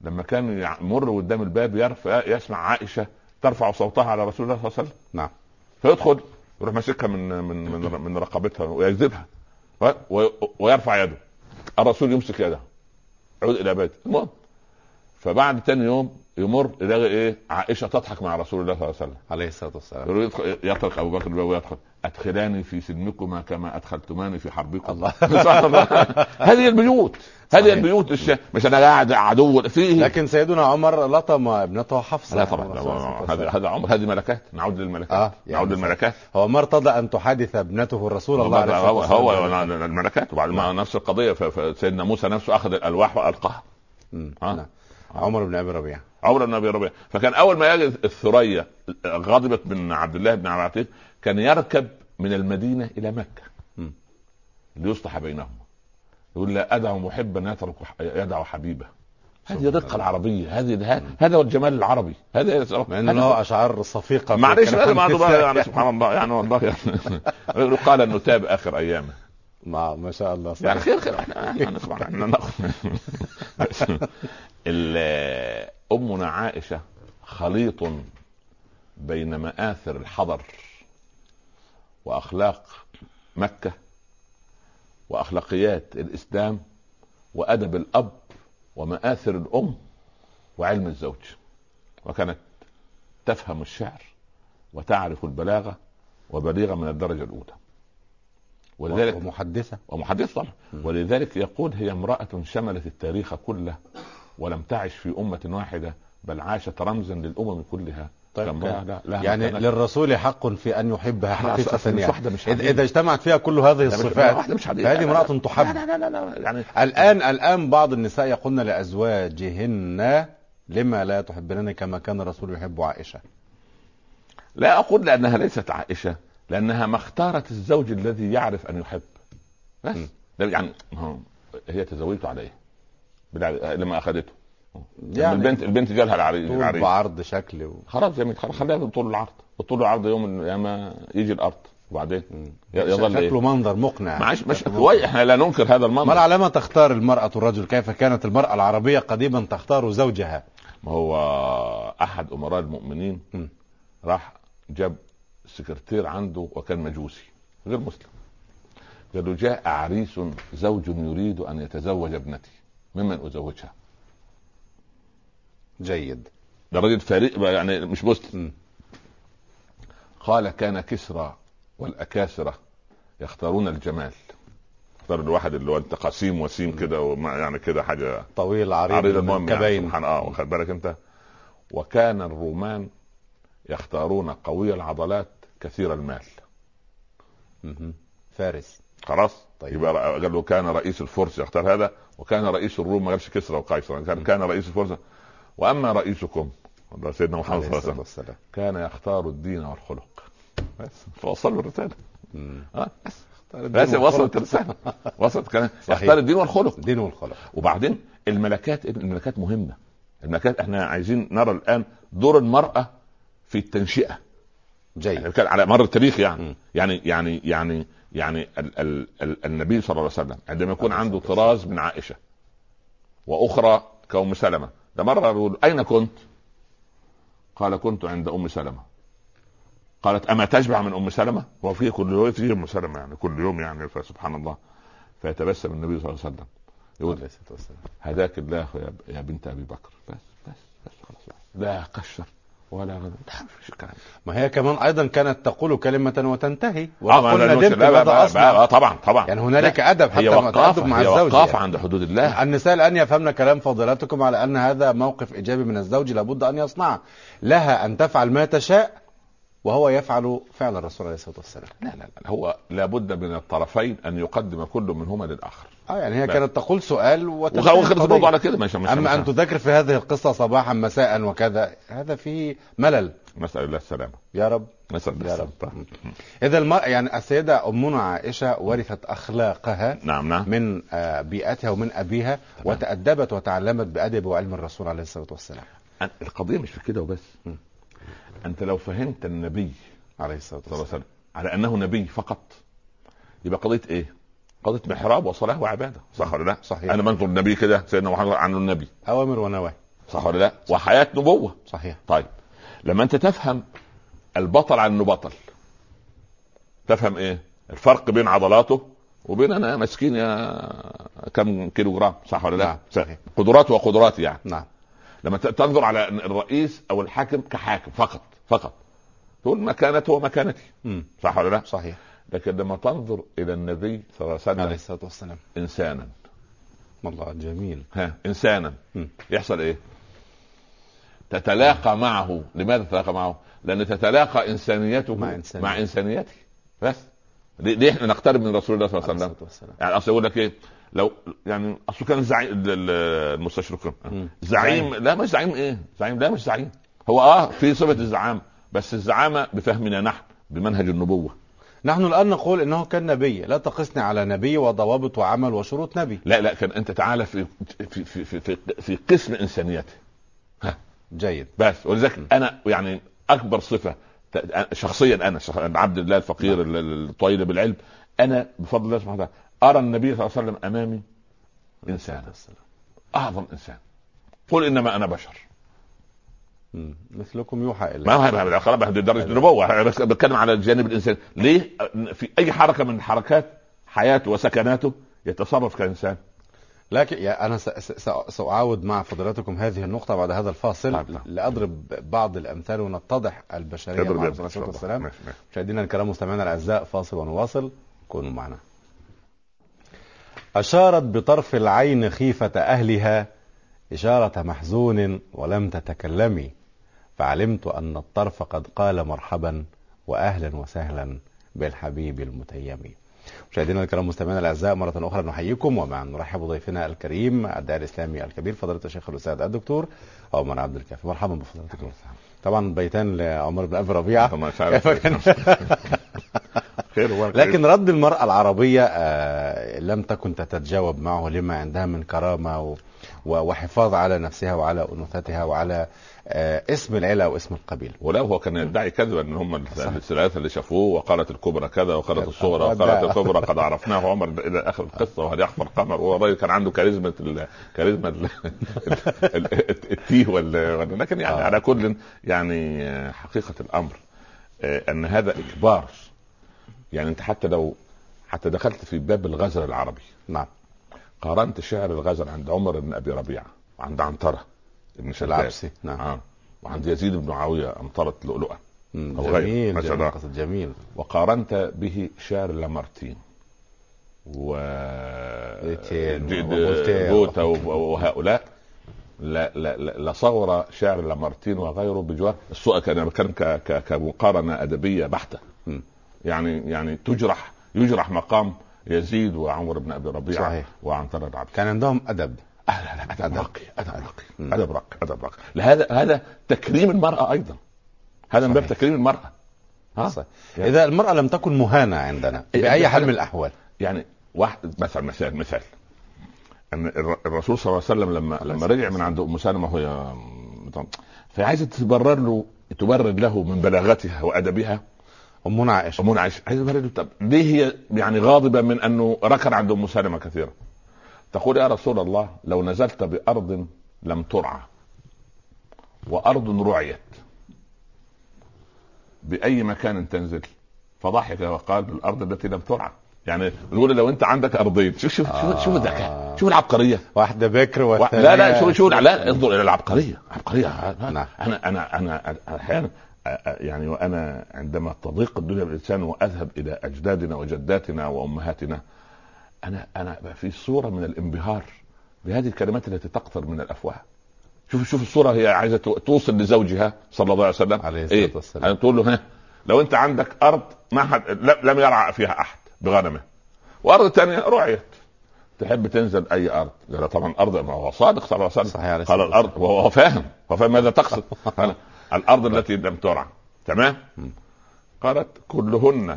لما كان يمر قدام الباب يرفع يسمع عائشة ترفع صوتها على رسول الله صلى الله عليه وسلم. نعم. فيدخل يروح ماسكها من من من, من رقبتها ويجذبها ويرفع يده. الرسول يمسك يده. عود إلى بيته. المهم فبعد تاني يوم يمر يلاقي إيه؟ عائشة تضحك مع رسول الله صلى الله عليه وسلم. عليه الصلاة والسلام. يدخل يطرق أبو بكر الباب ويدخل أدخلاني في سلمكما كما أدخلتماني في حربكم الله. هذه البيوت. هذه. البيوت الش... مش أنا قاعد عدو فيه. لكن سيدنا عمر لطم ابنته حفصة. لا طبعا. هذا هذا عمر. هذه ملكات. نعود للملكات. آه، يعني نعود. للملكات. هو ما ارتضى أن تحادث ابنته الرسول الله عليه هو هو الملكات. وبعد ما نفس القضية فسيدنا موسى نفسه أخذ الألواح وألقاها. مم. آه. عمر بن أبي ربيعة. عمر بن أبي ربيعة. فكان أول ما يجد الثريا غضبت من عبد الله بن عبد العتيق كان يركب من المدينة إلى مكة. ليصلح بينهما. يقول لا أدع محبا يترك يدع حبيبه. هذه الرقة العربية. هذه هذا هو الجمال العربي. هذا مع انه له أشعار صفيقة في معلش. يعني سبحان الله. يعني والله. يعني قال النتاب آخر أيامه. ما ما شاء الله صحيح. يعني خير خير إحنا إحنا نسمع إحنا ناخذ أمنا عائشة خليط بين مآثر الحضر وأخلاق مكة وأخلاقيات الإسلام وأدب الأب ومآثر الأم وعلم الزوج. وكانت تفهم الشعر وتعرف البلاغة وبليغة من الدرجة الأولى. ولذلك ومحدثة. ومحدثة طبعا. ولذلك يقول هي امرأة شملت التاريخ كله ولم تعش في أمة واحدة بل عاشت رمزا للأمم كلها. طيب لا لا يعني مكانك. للرسول حق في أن يحبها حقيقة مش اذا إذا اجتمعت فيها كل هذه الصفات مش فهذه امرأة تحب. لا لا لا, لا, يعني الآن الآن بعض النساء يقولن لأزواجهن لما لا تحبنني كما كان الرسول يحب عائشة. لا أقول لأنها ليست عائشة. لأنها ما اختارت الزوج الذي يعرف أن يحب. بس. يعني هي تزوجته عليه. لما أخذته. يعني البنت البنت جالها العريس طول بعرض شكل و... خلاص جميل خلاص خليها طول العرض. طول العرض يوم الأيام يجي الأرض. وبعدين يظل شكله إيه؟ منظر مقنع. معلش مش كويس إحنا لا ننكر هذا المنظر. ما العلامة تختار المرأة الرجل؟ كيف كانت المرأة العربية قديما تختار زوجها؟ ما هو أحد أمراء المؤمنين م. راح جاب سكرتير عنده وكان مجوسي غير مسلم. قال له جاء عريس زوج يريد أن يتزوج ابنتي ممن أزوجها؟ جيد. ده راجل فريق يعني مش مسلم. قال كان كسرى والأكاسرة يختارون الجمال. اختار الواحد اللي هو أنت قسيم وسيم كده يعني كده حاجة طويل عريض عريض المهم يعني سبحان آه واخد بالك أنت؟ وكان الرومان يختارون قوي العضلات كثير المال. فارس. خلاص. طيب. يبقى قال له كان رئيس الفرس يختار هذا وكان رئيس الروم ما قالش كسرى وقيصر. كان كان رئيس الفرس. وأما رئيسكم سيدنا محمد صلى الله عليه وسلم كان يختار الدين والخلق. بس. فوصل الرسالة. آه بس. بس وصلت الرسالة. وصلت كان يختار الدين والخلق. الدين والخلق. وبعدين الملكات الملكات مهمة. الملكات إحنا عايزين نرى الآن دور المرأة في التنشئة. جيد. يعني على مر التاريخ يعني. م. يعني يعني يعني يعني ال ال ال النبي صلى الله عليه وسلم عندما يكون عنده طراز من عائشة وأخرى كأم سلمة ده مرة يقول أين كنت؟ قال كنت عند أم سلمة. قالت أما تشبع من أم سلمة؟ هو في كل يوم في أم سلمة يعني كل يوم يعني فسبحان الله. فيتبسم النبي صلى الله عليه وسلم. يقول هداك الله يا بنت أبي بكر. بس بس بس خلاص. لا قشر. ولا الكلام ما هي كمان أيضا كانت تقول كلمة وتنتهي. وقلنا ندمت ماذا أصنع. طبعا طبعا. يعني هنالك أدب حتى هي وقافة مع الزوج هي وقافة يعني. عند حدود الله. النساء الآن يفهمن كلام فضيلتكم على أن هذا موقف إيجابي من الزوج لابد أن يصنعه. لها أن تفعل ما تشاء وهو يفعل فعل الرسول عليه الصلاة والسلام. لا لا لا هو لابد من الطرفين أن يقدم كل منهما للآخر. آه يعني هي لا. كانت تقول سؤال وخلص الموضوع على كده مش اما أن تذكر في هذه القصة صباحا مساء وكذا. هذا فيه ملل. نسال الله السلامه يا رب. نسال الله رب. إذا الم... يعني السيدة امنا عائشة ورثت أخلاقها نعم نعم. من آه، بيئتها ومن أبيها نعم. وتأدبت وتعلمت بأدب وعلم الرسول عليه الصلاة والسلام. القضية مش في كده وبس. م. أنت لو فهمت النبي عليه الصلاة والسلام. على أنه نبي فقط يبقى قضية إيه؟ قضية محراب وصلاة وعبادة. صح ولا لا؟ صحيح. أنا منظر النبي كده سيدنا محمد عنه النبي. أوامر ونواهي. صح ولا لا؟ وحياة نبوة. صحيح. طيب. لما أنت تفهم البطل عن انه بطل تفهم إيه؟ الفرق بين عضلاته وبين أنا مسكين يا كم كيلو جرام صح ولا لا؟ نعم. صحيح. قدراته وقدراتي يعني. نعم. لما تنظر على الرئيس أو الحاكم كحاكم فقط فقط. تقول مكانته ومكانتي. صح ولا لا؟ صحيح. لكن لما تنظر إلى النبي صلى الله عليه وسلم عليه الصلاة والسلام. إنسانا. والله جميل. ها إنسانا. م. يحصل إيه؟ تتلاقى معه. لماذا تتلاقى معه؟ لأن تتلاقى إنسانيته مع, إنسانية. مع إنسانيته. بس. ليه إحنا نقترب من رسول الله صلى الله عليه وسلم؟ يعني أصل يقول لك إيه؟ لو يعني أصل كان الزعيم المستشرقين زعيم. لا مش زعيم إيه؟ زعيم. لا مش زعيم. هو آه في صفة الزعامة. بس الزعامة بفهمنا نحن بمنهج النبوة. نحن الآن نقول إنه كان نبي لا تقسني على نبي وضوابط وعمل وشروط نبي. لا لا كان أنت تعالى في في في في, في, في قسم انسانيته ها. جيد. بس ولذلك أنا يعني أكبر صفة شخصيا أنا عبد الله الفقير نعم. الطويل بالعلم أنا بفضل الله سبحانه وتعالى أرى النبي صلى الله عليه وسلم أمامي انسانا أعظم إنسان. قل إنما أنا بشر. مثلكم يوحى إليه. ما هو خلاص هي درجة النبوة. بس بتكلم على الجانب الانساني ليه؟ في أي حركة من حركات حياته وسكناته يتصرف كإنسان؟ لكن يا أنا سأعاود مع فضيلتكم هذه النقطة بعد هذا الفاصل. نعم، نعم. لأضرب بعض الأمثال ونتضح البشرية مع الرسول. عليه الصلاه والسلام. ماشي، ماشي. مشاهدينا الكرام مستمعينا الأعزاء فاصل ونواصل. كونوا معنا. أشارت بطرف العين خيفة أهلها إشارة محزون ولم تتكلمي. فعلمت أن الطرف قد قال مرحبا واهلا وسهلا بالحبيب المتيم. مشاهدينا الكرام مستمعينا الأعزاء مرة أخرى نحييكم ومع نرحب بضيفنا الكريم الداعي الإسلامي الكبير فضيلة الشيخ الأستاذ الدكتور عمر عبد الكافي. مرحبا بفضيلتكم طبعا بيتان لعمر بن أبي ربيعة. خير لكن رد المرأة العربية آه، لم تكن تتجاوب معه لما عندها من و- وحفاظ على نفسها وعلى أنوثتها وعلى آه، اسم العيلة واسم القبيل ولا هو كان يدعي كذبا إن هم. الثلاثة اللي شافوه وقالت الكبرى كذا وقالت. الصغرى وقالت. الكبرى قد عرفناه عمر إلى آخر القصة وهل يخفى القمر وهو الراجل كان عنده كاريزما كاريزما ال- ال- ال- التيه لكن يعني آه. على كل يعني حقيقة الأمر آه، أن هذا اجبار يعني أنت حتى لو حتى دخلت في باب الغزل العربي نعم قارنت شعر الغزل عند عمر بن أبي ربيعة وعند عنترة بن العبسي نعم آه. وعند يزيد بن معاوية أمطرت لؤلؤة أو غيره. جميل ما شاء الله. جميل جميل وقارنت به شعر لامارتين و. جوتا وهؤلاء لا لا لا لصور شعر لامارتين وغيره بجوار السؤال كان أنا بتكلم ك- ك- كمقارنة أدبية بحتة. يعني يعني تجرح يجرح مقام يزيد وعمر بن أبي ربيعة صحيح. وعنتر العبد كان عندهم أدب لا لا أدب. راقي ادب راقي. أدب راقي أدب راقي. لهذا هذا تكريم المرأة أيضا. هذا من باب. تكريم المرأة. ها؟ صحيح. يعني- إذا المرأة لم تكن مهانة عندنا بأي حال من الأحوال؟ يعني واحد مثلا مثال مثال. أن الر- الرسول صلى الله عليه وسلم لما لما رجع من عند أم سلمة وهي فهي عايزه تبرر له تبرر له من بلاغتها وأدبها؟ أمنا عائشة. أمنا عائشة. عايزة تبرر له. طب ليه هي يعني غاضبة من أنه ركن عند أم سلمة كثيرا؟ تقول يا رسول الله لو نزلت بأرض لم ترعى وأرض رعيت بأي مكان تنزل؟ فضحك وقال بالارض التي لم ترعى. يعني نقول لو أنت عندك أرضين شوف شوف شوف, شوف الذكاء شوف العبقرية. واحدة بكر و... والثانية لا لا شوف شوف لا انظر إلى العبقرية. عبقرية. نعم. أنا أنا أنا أحيانا يعني وأنا عندما تضيق الدنيا بالإنسان وأذهب إلى أجدادنا وجداتنا وأمهاتنا أنا أنا في صورة من الانبهار بهذه الكلمات التي تقطر من الأفواه. شوف شوف الصورة هي عايزة تو- توصل لزوجها صلى الله عليه وسلم. عليه الصلاة إيه والسلام. يعني تقول له ها لو أنت عندك أرض ما حد لم يرعى فيها أحد بغنمه وأرض ثانية رعيت. تحب تنزل أي أرض؟ قال طبعا أرض ما هو صادق صلى الله عليه وسلم. قال الأرض وهو فاهم هو فاهم ماذا تقصد. الأرض التي لم ترعى تمام؟ قالت كلهن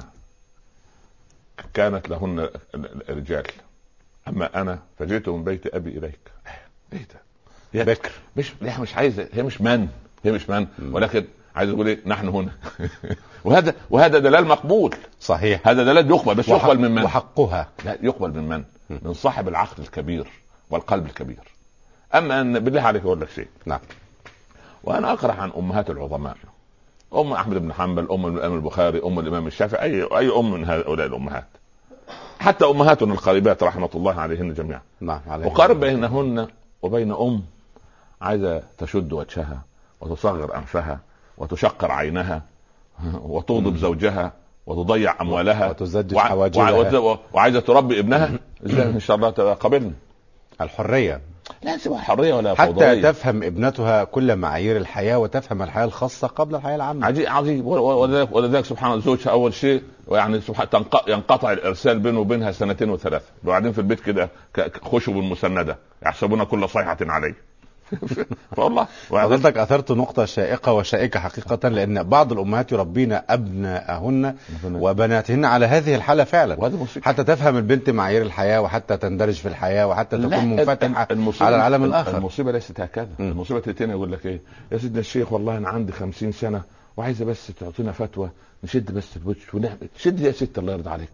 كانت لهن ال- ال- رجال أما أنا فجئت من بيت أبي إليك. إيه ده هي بكر. مش هي مش عايزه هي مش من. هي مش من. ولكن عايز تقول إيه؟ نحن هنا. وهذا وهذا دلال مقبول. صحيح. هذا دلال يقبل بس يقبل من من؟ وحقها. لا يقبل من من؟ من صاحب العقل الكبير والقلب الكبير. أما ان بالله عليك أقول لك شيء. نعم. وأنا أقرأ عن أمهات العظماء. أم أحمد بن حنبل أم الإمام البخاري أم الإمام الشافعي اي أي أم من هؤلاء الأمهات. حتى أمهاتنا القريبات رحمة الله عليهن جميعا. نعم عليه وقارن بينهن وبين أم عايزة تشد وجهها وتصغر أنفها وتشقر عينها وتغضب زوجها وتضيع أموالها وتزجج حواجبها. وع- وع- وعايزه تربي ابنها إزاي إن شاء الله تقابلني الحرية. لا سوى. حرية ولا حتى فوضوية. تفهم ابنتها كل معايير الحياة وتفهم الحياة الخاصة قبل الحياة العامة. عجيب. و- ولذلك ولذلك سبحان الله زوجها أول شيء يعني سبحان تنق- ينقطع الإرسال بينه وبينها سنتين وثلاثه وبعدين في البيت كده خشب مسنده يحسبون كل صيحة عليه. فوالله. وبعدين- حضرتك أثرت نقطة شائقة وشائكة حقيقة لأن بعض الأمهات يربين أبناءهن وبناتهن على هذه الحالة فعلا. حتى تفهم البنت معايير الحياة وحتى تندرج في الحياة وحتى تكون المصيبة- على العالم الآخر. المصيبة ليست هكذا. المصيبة التانية يقول لك إيه؟ يا سيدنا الشيخ والله أنا عندي خمسين سنة وعايزة بس تعطينا فتوى نشد بس الوجه ونعمل. شد يا ست الله يرضى عليك.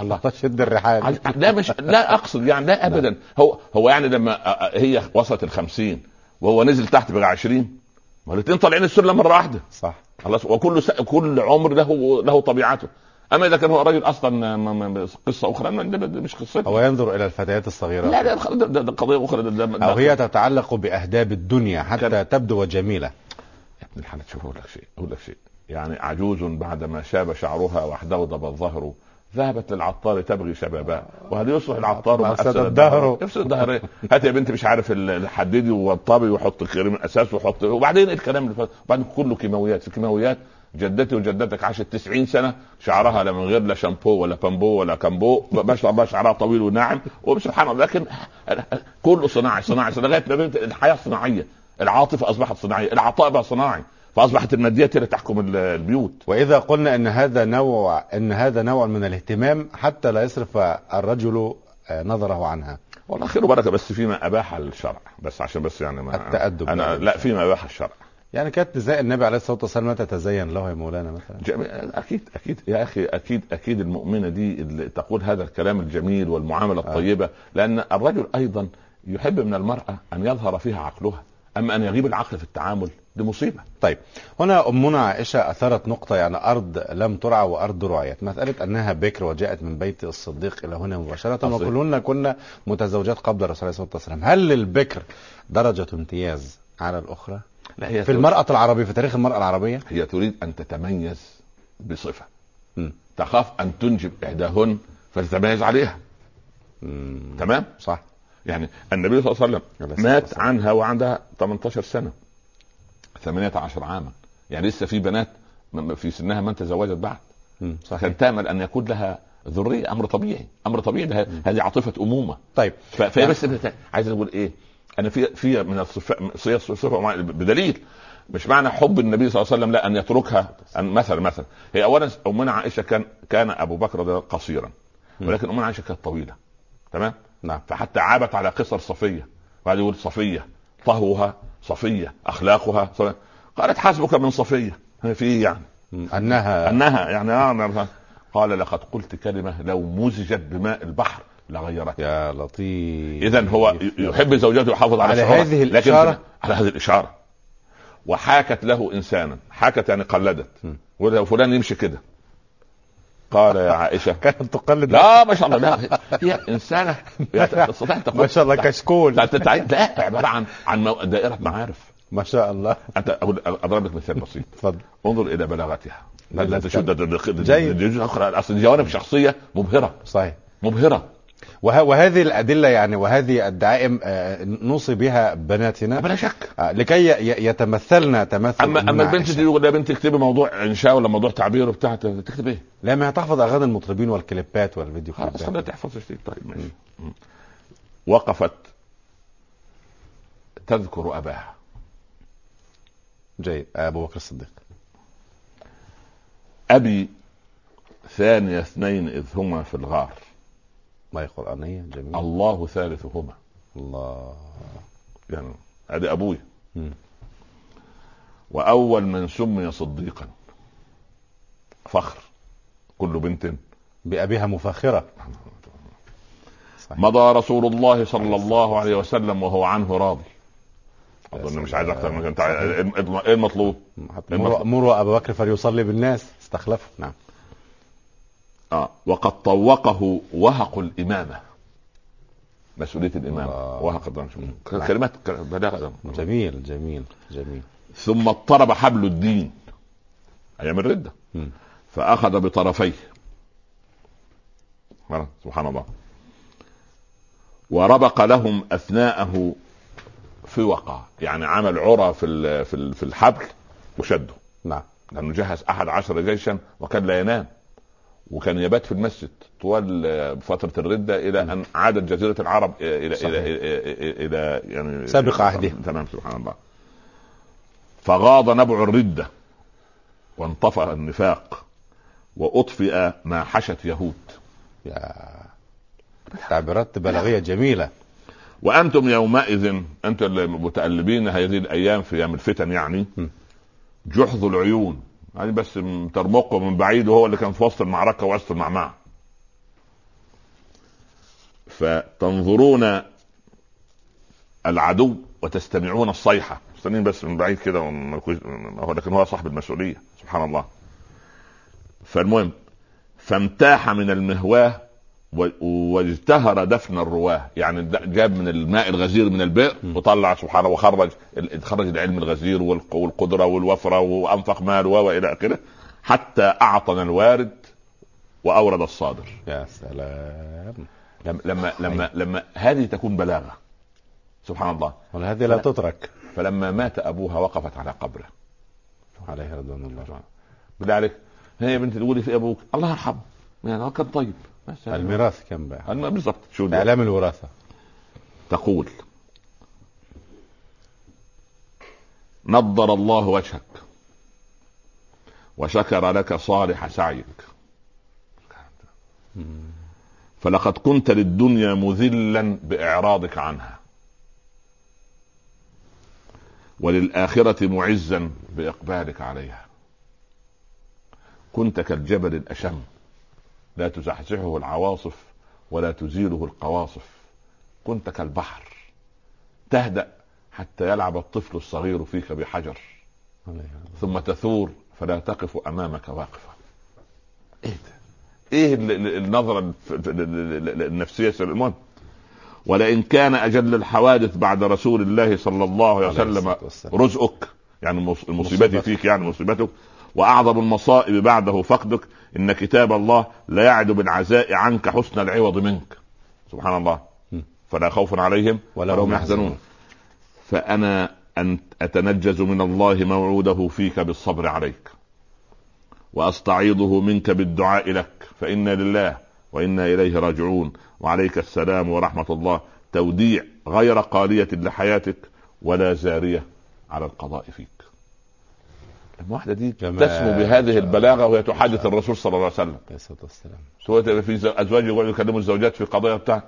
الله شد الرحال. لا مش لا أقصد يعني لا ابدا. هو هو يعني لما هي وصلت الخمسين وهو نزل تحت بقى 20 ما الاثنين طالعين السلم مرة واحدة. صح. خلاص وكل س... كل عمر له له طبيعته. أما إذا كان هو راجل أصلا م- م- قصة أخرى ما- ده- ده مش قصته هو ينظر إلى الفتيات الصغيرات لا لا ده, ده, ده قضية أخرى ده, ده, أو هي تتعلق بأهداب الدنيا حتى كان- تبدو جميله يا ابن الحلال شوف أقول لك شيء أقول لك شيء. يعني عجوز بعدما شاب شعرها واحدودب الظهر ذهبت للعطار تبغي شبابها. وهل يصلح العطار أفسد افسد الدهر. يفسد الدهر؟ هات يا بنتي مش عارف ال- الحديدي والطبي وحط كريم الأساس وحط وبعدين إيه الكلام اللي وبعدين كله كيماويات. في كيماويات جدتي وجدتك عاشت 90 سنة شعرها لا من غير لا شامبو ولا بامبو ولا كامبو ما شاء الله شعرها طويل وناعم. وسبحان الله لكن كله صناعي صناعي لغاية ما الحياة صناعية. العاطفة أصبحت صناعية. العطاء بقى صناعي. فأصبحت الماديات هي اللي تحكم ال- البيوت. وإذا قلنا إن هذا نوع إن هذا نوع من الاهتمام حتى لا يصرف الرجل آه، نظره عنها. والله خير وبركة بس فيما أباح الشرع. بس عشان بس يعني ما التأدب أنا يعني. لا فيما أباح الشرع. يعني كانت نساء النبي عليه الصلاة والسلام ما تتزين له يا مولانا مثلا. أكيد أكيد يا أخي أكيد أكيد المؤمنة دي اللي تقول هذا الكلام الجميل والمعاملة الطيبة لأن الرجل أيضا يحب من المرأة أن يظهر فيها عقلها. اما أن يغيب العقل في التعامل؟ دي مصيبة. طيب هنا أمنا عائشة أثرت نقطة يعني أرض لم ترعى وأرض رعيت. مسألة أنها بكر وجاءت من بيت الصديق إلى هنا مباشرة. وكلهن كنا متزوجات قبل الرسول عليه الصلاة والسلام. هل للبكر درجة امتياز على الأخرى؟ لا هي في المرأة العربية في تاريخ المرأة العربية؟ هي تريد أن تتميز بصفة. مم. تخاف أن تنجب إحداهن فتتميز عليها. مم. تمام؟ صح. يعني النبي صلى الله عليه وسلم مات. عنها وعندها 18 سنة 18 عاما. يعني لسه في بنات في سنها من تزوجت بعد. صحيح. كان تامل أن يكون لها ذرية أمر طبيعي أمر طبيعي. هذه عاطفة أمومة. طيب. فهي بس بت- عايز أقول إيه؟ أنا في في من الصفات صفه صفه معينة بدليل. مش معنى حب النبي صلى الله عليه وسلم لا أن يتركها. أن مثلا مثلا. هي اولا أمنا عائشة كان كان أبو بكر قصيرا. ولكن أمنا عائشة كانت طويلة. تمام؟ نعم. فحتى عابت على قصر صفية. وبعد يقول صفية طهوها صفية أخلاقها صفية. قالت حسبك من صفية. في إيه يعني. أنها. أنها يعني آه قال لقد قلت كلمة لو مزجت بماء البحر لغيرت يا لطيف. إذا هو يحب زوجته ويحافظ على, على. هذه لكن الإشارة؟ على هذه الإشارة. وحاكت له إنسانا. حكت يعني قلدت. م. ولا فلان يمشي كده. قال يا عائشة كانت تقلد لا ما شاء الله لا هي إنسانة. تستطيع تقول ما شاء الله كشكول. لا عبارة عن عن دائرة معارف. ما شاء الله. أنت أضرب لك مثال بسيط. اتفضل انظر إلى بلاغتها. لا. تشد جيد. جيد أخرى أصل جوانب شخصية مبهرة. صحيح. مبهرة. وهذه الأدلة يعني وهذه الدعائم آه، نوصي بها بناتنا. بلا شك. آه، لكي يتمثلن تمثل اما أما البنت. دي يا بنت اكتبي موضوع إنشاء ولا موضوع تعبير وبتاع تكتب إيه؟ لا ما هتحفظ أغاني المطربين والكليبات والفيديو خلاص خليها كليبات تحفظ شيء طيب ماشي. وقفت. تذكر أباها. جيد. أبو بكر الصديق. أبي ثاني اثنين إذ هما في الغار. ما قرآنية؟ جميل. الله ثالثهما. الله. يعني ادي أبوي. مم. وأول من سمي صديقا. فخر. كل بنت. بأبيها مفاخرة صحيح. مضى رسول الله صلى الله عليه وسلم وهو عنه راضي. أظن مش عايز أكتر من انت عايز- إيه المطلوب؟ مروا أبا بكر فليصلي بالناس. استخلفه. نعم. آه وقد طوقه وهق الإمامة. مسؤولية الله. وهق. كلمات بلاغة. جميل جميل جميل. ثم اضطرب حبل الدين. أيام الردة. فأخذ بطرفيه. سبحان الله. وربق لهم أثناءه فوقا يعني عمل عرى في في الحبل وشده. نعم. لأنه جهز أحد عشر جيشا وكان لا ينام. وكان يبات في المسجد طوال فترة الرده إلى أن عادت جزيرة العرب إلى إلى صحيح. إلى, إلى, إلى يعني سابق عهده. تمام سبحان الله فغاض نبع الرده وانطفأ النفاق وأطفئ ما حشت يهود يا تعبيرات بلاغية جميلة وأنتم يومئذ أنتم المتألبين هذه الأيام في أيام الفتن يعني. جحظ العيون يعني بس ترمقه من بعيد وهو اللي كان في وسط المعركة وسط المعمعة. فتنظرون العدو وتستمعون الصيحة. مستنيين بس من بعيد كده لكن هو صاحب المسؤولية سبحان الله. فالمهم فامتاح من المهواه واجتهر دفن الرواة. يعني جاب من الماء الغزير من البئر وطلع سبحانه وخرج خرج العلم الغزير والقدرة والوفرة وأنفق مال وإلى آخره حتى اعطنا الوارد وأورد الصادر. يا سلام. لما لما لما, لما هذه تكون بلاغة. سبحان الله. وهذه لا تترك. فلما مات أبوها وقفت على قبره. عليه رضوان الله. بالله عليك هي يا بنتي تقولي في أبوك. الله يرحمه. يعني كان طيب. الميراث كم بقى؟ بالضبط شو إعلام الوراثة. تقول نضر الله وجهك وشكر لك صالح سعيك. فلقد كنت للدنيا مذلا بإعراضك عنها وللآخرة معزا بإقبالك عليها. كنت كالجبل الأشم. لا تزحزحه العواصف ولا تزيله القواصف. كنت كالبحر. تهدأ حتى يلعب الطفل الصغير فيك بحجر. ثم تثور فلا تقف أمامك واقفة. إيه ده؟ إيه النظرة النفسية المهم ولئن كان أجل الحوادث بعد رسول الله صلى الله عليه وسلم رزقك يعني المصيبات فيك يعني مصيبتك وأعظم المصائب بعده فقدك إن كتاب الله لا يعد بالعزاء عنك حسن العوض منك. سبحان الله. فلا خوف عليهم ولا هم يحزنون. فأنا أن أتنجز من الله موعوده فيك بالصبر عليك. وأستعيضه منك بالدعاء لك. فإنا لله وإنا إليه راجعون. وعليك السلام ورحمة الله. توديع غير قاليه لحياتك ولا زارية على القضاء فيك. واحدة دي تسمو بهذه البلاغة وهي تحدث الرسول صلى الله عليه وسلم. عليه الصلاة سواء في أزواج يقعدوا يكلموا الزوجات في قضايا بتاع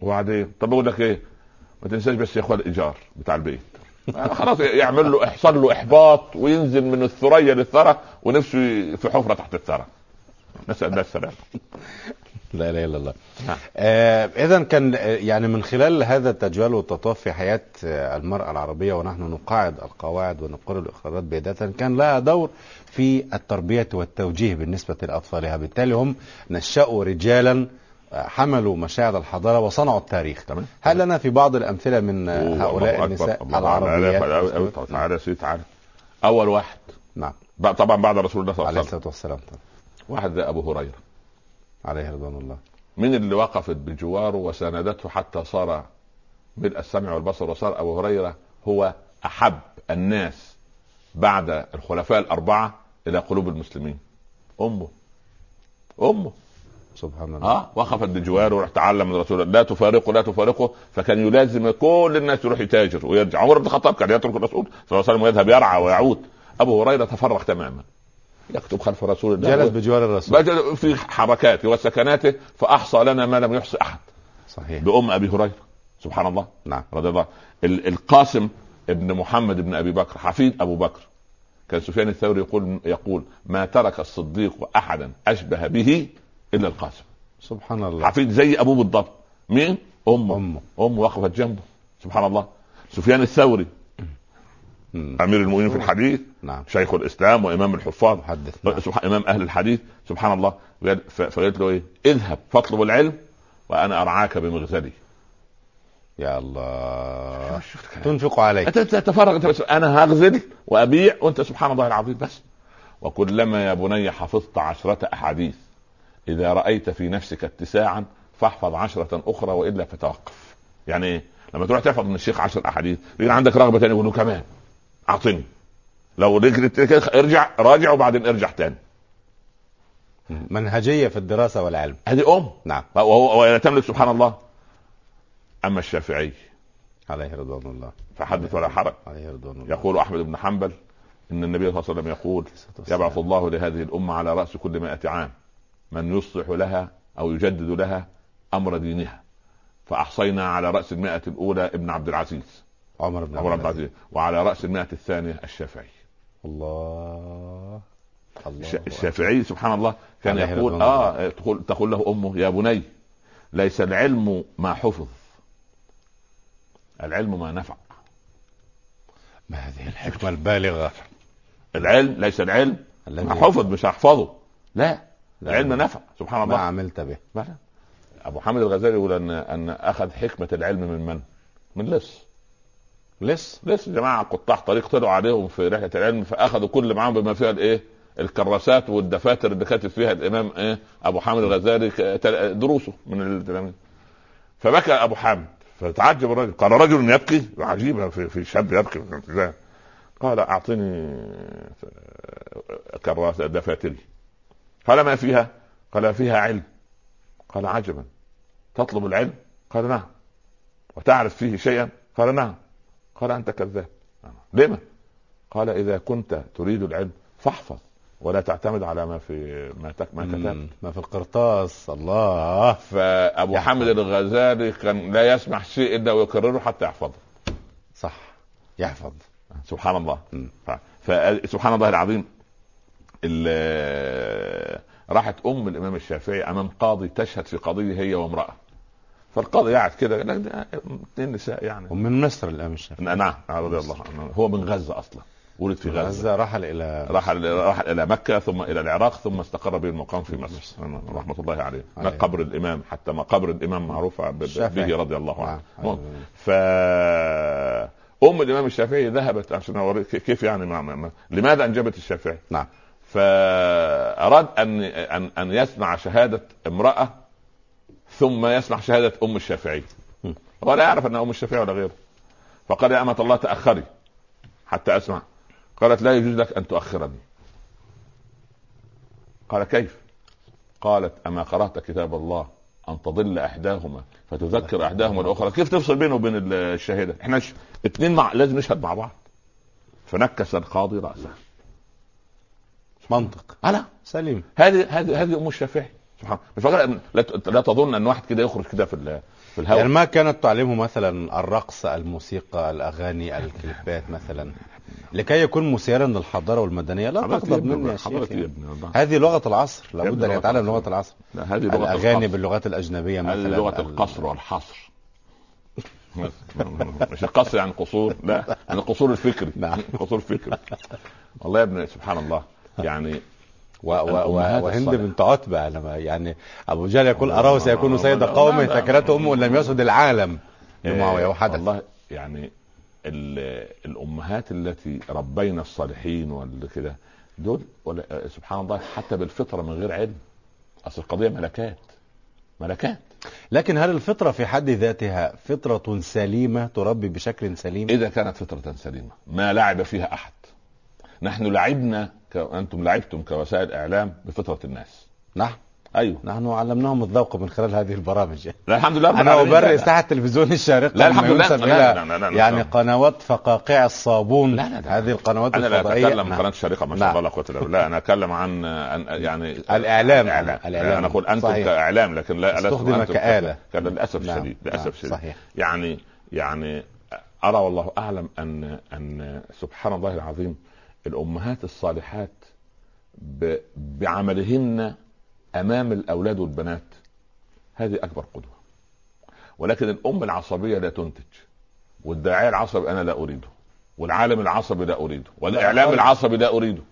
وبعدين طب أقول لك إيه؟ ما تنساش بس يا إخوان الإيجار بتاع البيت. خلاص يعمل له يحصل له إحباط وينزل من الثريا للثرى ونفسه في حفرة تحت الثرى. نسأل الله السلامة. لا إله إلا الله. نعم. آه اذا كان آه، يعني من خلال هذا التجوال والتطواف في حياة آه، المرأة العربية ونحن نقاعد القواعد ونقر الاقرارات بداية كان لها دور في التربية والتوجيه بالنسبة لأطفالها. بالتالي هم نشأوا رجالا آه، حملوا مشاعر الحضارة وصنعوا التاريخ. تمام. هل لنا في بعض الأمثلة من هؤلاء النساء العربيات؟ تعالى تعالى أول واحد. نعم. طبعا بعد رسول الله صلى الله عليه وسلم. عليه الصلاة والسلام. واحد أبو هريرة. عليه رضوان الله. من اللي وقفت بجواره وساندته حتى صار ملء السمع والبصر وصار أبو هريرة هو أحب الناس بعد الخلفاء الأربعة إلى قلوب المسلمين. أمه. أمه. سبحان الله. آه وقفت بجواره وراح تعلم من رسول الله لا تفارقه لا تفارقه. فكان يلازم كل الناس يروح يتاجر ويرجع. عمر بن الخطاب كان يترك الرسول صلى الله عليه وسلم ويذهب يرعى ويعود. أبو هريرة تفرغ تماما. يكتب خلف رسول الله جلس بجوار الرسول. في حركاته وسكناته فأحصى لنا ما لم يحصي احد صحيح. بأم أبي هريرة. سبحان الله. نعم. رضي الله القاسم ابن محمد بن أبي بكر حفيد أبو بكر. كان سفيان الثوري يقول يقول ما ترك الصديق أحدا أشبه به إلا القاسم. سبحان الله. حفيد زي ابوه بالضبط. مين؟ أمه. أمه. أمه وقفت جنبه سبحان الله. سفيان الثوري. أمير المؤمنين في الحديث نعم. شيخ الإسلام وإمام الحفاظ محدث نعم. سبحان إمام أهل الحديث سبحان الله. فقالت له إيه؟ اذهب فاطلب العلم وأنا أرعاك بمغزلي. يا الله. تنفق علي. انت تفرغ أنت بس أنا هغزل وأبيع وأنت سبحان الله العظيم. بس. وكلما يا بني حفظت عشرة أحاديث إذا رأيت في نفسك اتساعا فاحفظ عشرة أخرى وإلا فتوقف. يعني إيه؟ لما تروح تحفظ من الشيخ عشر أحاديث يكون عندك رغبة ثانية يقول كمان. أعطني. لو رجلت ارجع راجع وبعدين ارجع تاني. منهجية في الدراسة والعلم. هذه أم. نعم. وهو تملك سبحان الله. أما الشافعي. عليه رضوان الله. فحدث ولا حرج. عليه رضوان الله. يقول أحمد بن حنبل إن النبي صلى الله عليه وسلم يقول يبعث الله لهذه الأمة على رأس كل مائة عام. من يصلح لها أو يجدد لها أمر دينها. فأحصينا على رأس المائة الأولى ابن عبد العزيز. عمر بن عمر بن عبد وعلى رأس المائة الثانية الشافعي. الله. الله الشافعي سبحان الله كان يقول آه تقول تقول له أمه يا بني ليس العلم ما حفظ. العلم ما نفع. ما هذه الحكمة البالغة. العلم ليس العلم ما حفظ مش هحفظه. لا. العلم نفع سبحان ما الله. عملت به. أبو حامد الغزالي يقول ان أن أخذ حكمة العلم من من؟ من لص لص لص جماعة قطاع طريق طلعوا عليهم في رحلة العلم فأخذوا كل معاهم بما فيها الإيه؟ الكراسات والدفاتر اللي كاتب فيها الإمام إيه؟ أبو حامد الغزالي دروسه من التلاميذ فبكى أبو حامد فتعجب الرجل قال رجل يبكي عجيبه في, في شاب يبكي. قال أعطني كراسة دفاتري قال ما فيها؟ قال فيها علم قال عجبا تطلب العلم؟ قال نعم وتعرف فيه شيئا؟ قال نعم قال أنت كذاب. لما؟ قال إذا كنت تريد العلم فاحفظ ولا تعتمد على ما في ما ما كتبت. ما في القرطاس. الله. فأبو. حامد الغزالي كان لا يسمع شيء إلا ويكرره حتى يحفظه. صح. يحفظ. سبحان الله. فسبحان الله العظيم. ال- راحت أم الإمام الشافعي أمام قاضي تشهد في قضية هي وامرأة. فالقاضي قاعد كده قال لك ده اثنين نساء يعني. ومن مصر الامام الشافعي نعم رضي الله عنه. هو من غزة أصلا ولد في غزة. غزة رحل إلى راح راح إلى مكة ثم إلى العراق ثم استقر به المقام في مصر. رحمة الله عليه. عليه. قبر الإمام حتى مقابر الإمام معروفه ب- الشافعي. به رضي الله عنه. نعم. ف أم الإمام الشافعي ذهبت عشان اوريك كيف يعني ما ما ما لماذا أنجبت الشافعي؟ نعم. فأراد ان ان أن يسمع شهادة امرأة ثم يسمع شهادة أم الشافعي. ولا يعرف انها أم الشافعي ولا غيره. فقال يا أمة الله تأخري حتى أسمع. قالت لا يجوز لك أن تؤخرني. قال كيف؟ قالت أما قرأت كتاب الله أن تضل إحداهما فتذكر إحداهما الأخرى. كيف تفصل بينه وبين الشاهده إحنا ش... اتنين مع... لازم نشهد مع بعض. فنكس القاضي رأسه. منطق. على. سليم. هذه هذه هذه أم الشافعي. سبحان مش فاكر لا, تظن أن واحد كده يخرج كده في في الهواء. يعني ما كانت تعلمه مثلا الرقص الموسيقى الأغاني الكليبات مثلا؟ لكي يكون مثيرا للحضارة والمدنية. لا تغضب يا مني يا شيخ والله. هذه لغة العصر. لابد أن يتعلم. لغة العصر. لا هذه لغة الأغاني القصر. باللغات الأجنبية هذه مثلا. لغة ال- القصر والحصر. مش القصر يعني قصور؟ لا يعني القصور الفكري. نعم. قصور فكري والله يا ابني سبحان الله. يعني و و و الأمهات وهند. بنت عتبة لما يعني أبو جهل يقول أراه سيكون سيد قومه لا. أمه لم يسد العالم لمعاوية آه، وحدث والله يعني ال- الأمهات التي ربينا الصالحين والكده دول سبحان الله حتى بالفطرة من غير علم أصل القضية ملكات ملكات لكن هل الفطرة في حد ذاتها فطرة سليمة تربي بشكل سليم؟ إذا كانت فطرة سليمة ما لعب فيها أحد نحن لعبنا. أنتم لعبتم كوسائل إعلام بفطرة الناس نعم أيوه نحن علمناهم الذوق من خلال هذه البرامج لا الحمد لله. أبرئ لا، ساحة التلفزيون الشارقة لا، الحمد لله. لا، لا، لا، لا، لا. يعني قنوات فقاقيع الصابون لا، لا، لا. هذه القنوات أنا لا الفضائية اتكلم عن. قناة الشريقه ما شاء نعم. الله لا قوه الا بالله أنا أتكلم عن عن يعني الإعلام. الاعلام الإعلام. أنا أقول أنتم صحيح. كإعلام لكن لا استخدم كآلة. للأسف نعم. الشديد نعم. للأسف الشديد صحيح. يعني يعني أرى والله أعلم ان أن سبحان الله العظيم الأمهات الصالحات ب- بعملهن أمام الأولاد والبنات هذه أكبر قدوة ولكن الأم العصبية لا تنتج والداعية العصبي أنا لا أريده والعالم العصبي لا أريده والإعلام. العصبي لا أريده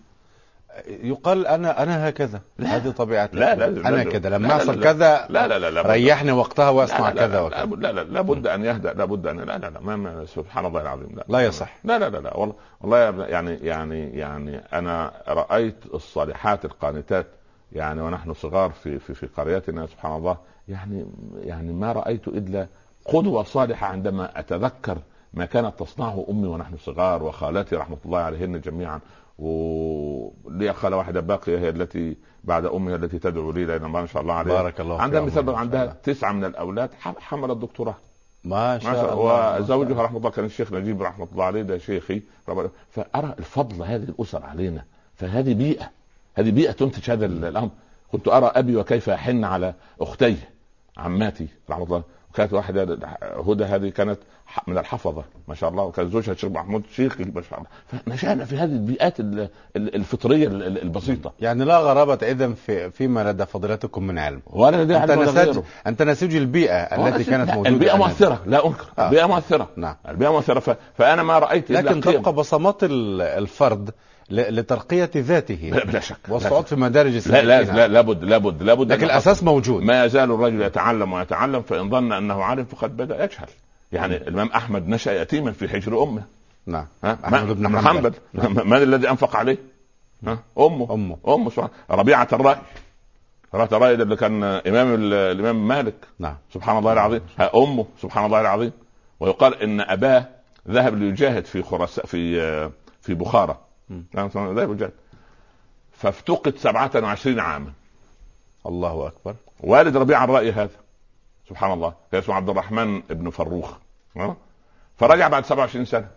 يقال أنا أنا هكذا هذه طبيعتي لا، أنا لازم. كذا لا، لما لا، لا. كذا لا لا لا لا ريحني وقتها واسمع لا لا كذا لا وكذا لا لا لا بد ان يهدأ لا بد ان لا لا لا ما ما سبحان الله العظيم لا لا يصح. لا لا لا لا والله والله يعني يعني يعني أنا رايت الصالحات القانتات يعني ونحن صغار في في في قريتنا سبحان الله يعني يعني ما رايت الا قدوه صالحه عندما اتذكر ما كانت تصنعه أمي ونحن صغار وخالاتي رحمة الله عليهن جميعا ولي خالة واحدة باقية هي التي بعد امها التي تدعو لي لأن ما شاء الله عليها. بارك الله عندها مثال عندها. تسعة من الأولاد ح- حمل الدكتوراه ما ما شاء الله ما شاء وزوجها الله. رحمة الله كان الشيخ نجيب رحمة الله عليه ده شيخي. فأرى الفضل هذه الأسر علينا. فهذه بيئة هذه بيئة تنتج هذا ال- الأمر. كنت أرى أبي وكيف يحن على اختيه عماتي رحمة الله. كانت واحدة هدى هذه كانت من الحفظة ما شاء الله. وكان زوجها الشيخ محمود شيخ ما شاء الله. فنشأنا في هذه البيئات الفطرية البسيطة. يعني لا غرابة اذا في فيما لدى فضيلتكم من علم. ولا لدي أنت نسيج أنت نسيج البيئة التي كانت موجودة البيئة مؤثرة. لا أنكر. آه. البيئة مؤثرة. نعم. البيئة مؤثرة. ف... فأنا ما رأيت لكن تبقى بصمات الفرد لترقية ذاته. بلا شك. والصعود في مدارج لا لا لا لابد لابد لابد لكن الأساس موجود. ما يزال الرجل يتعلم ويتعلم فإن ظن أنه عالم فقد بدأ يجهل. يعني الإمام أحمد نشأ يتيما في حجر أمه. نعم. ها؟ أحمد بن حنبل. نعم. من الذي أنفق عليه؟ ها؟ أمه. أمه. أمه سبحان ربيعة الرأي. ربيعه الراي اللي كان إمام الإمام مالك. نعم. سبحان الله العظيم. أمه. سبحان الله العظيم. ويقال إن أباه ذهب ليجاهد في خراسان في في بخارى نعم ذهب ليجاهد فافتقد 27 عاما. الله أكبر. والد ربيعه الراي هذا. سبحان الله. كان اسمه عبد الرحمن بن فروخ. فرجع بعد 27 سنة.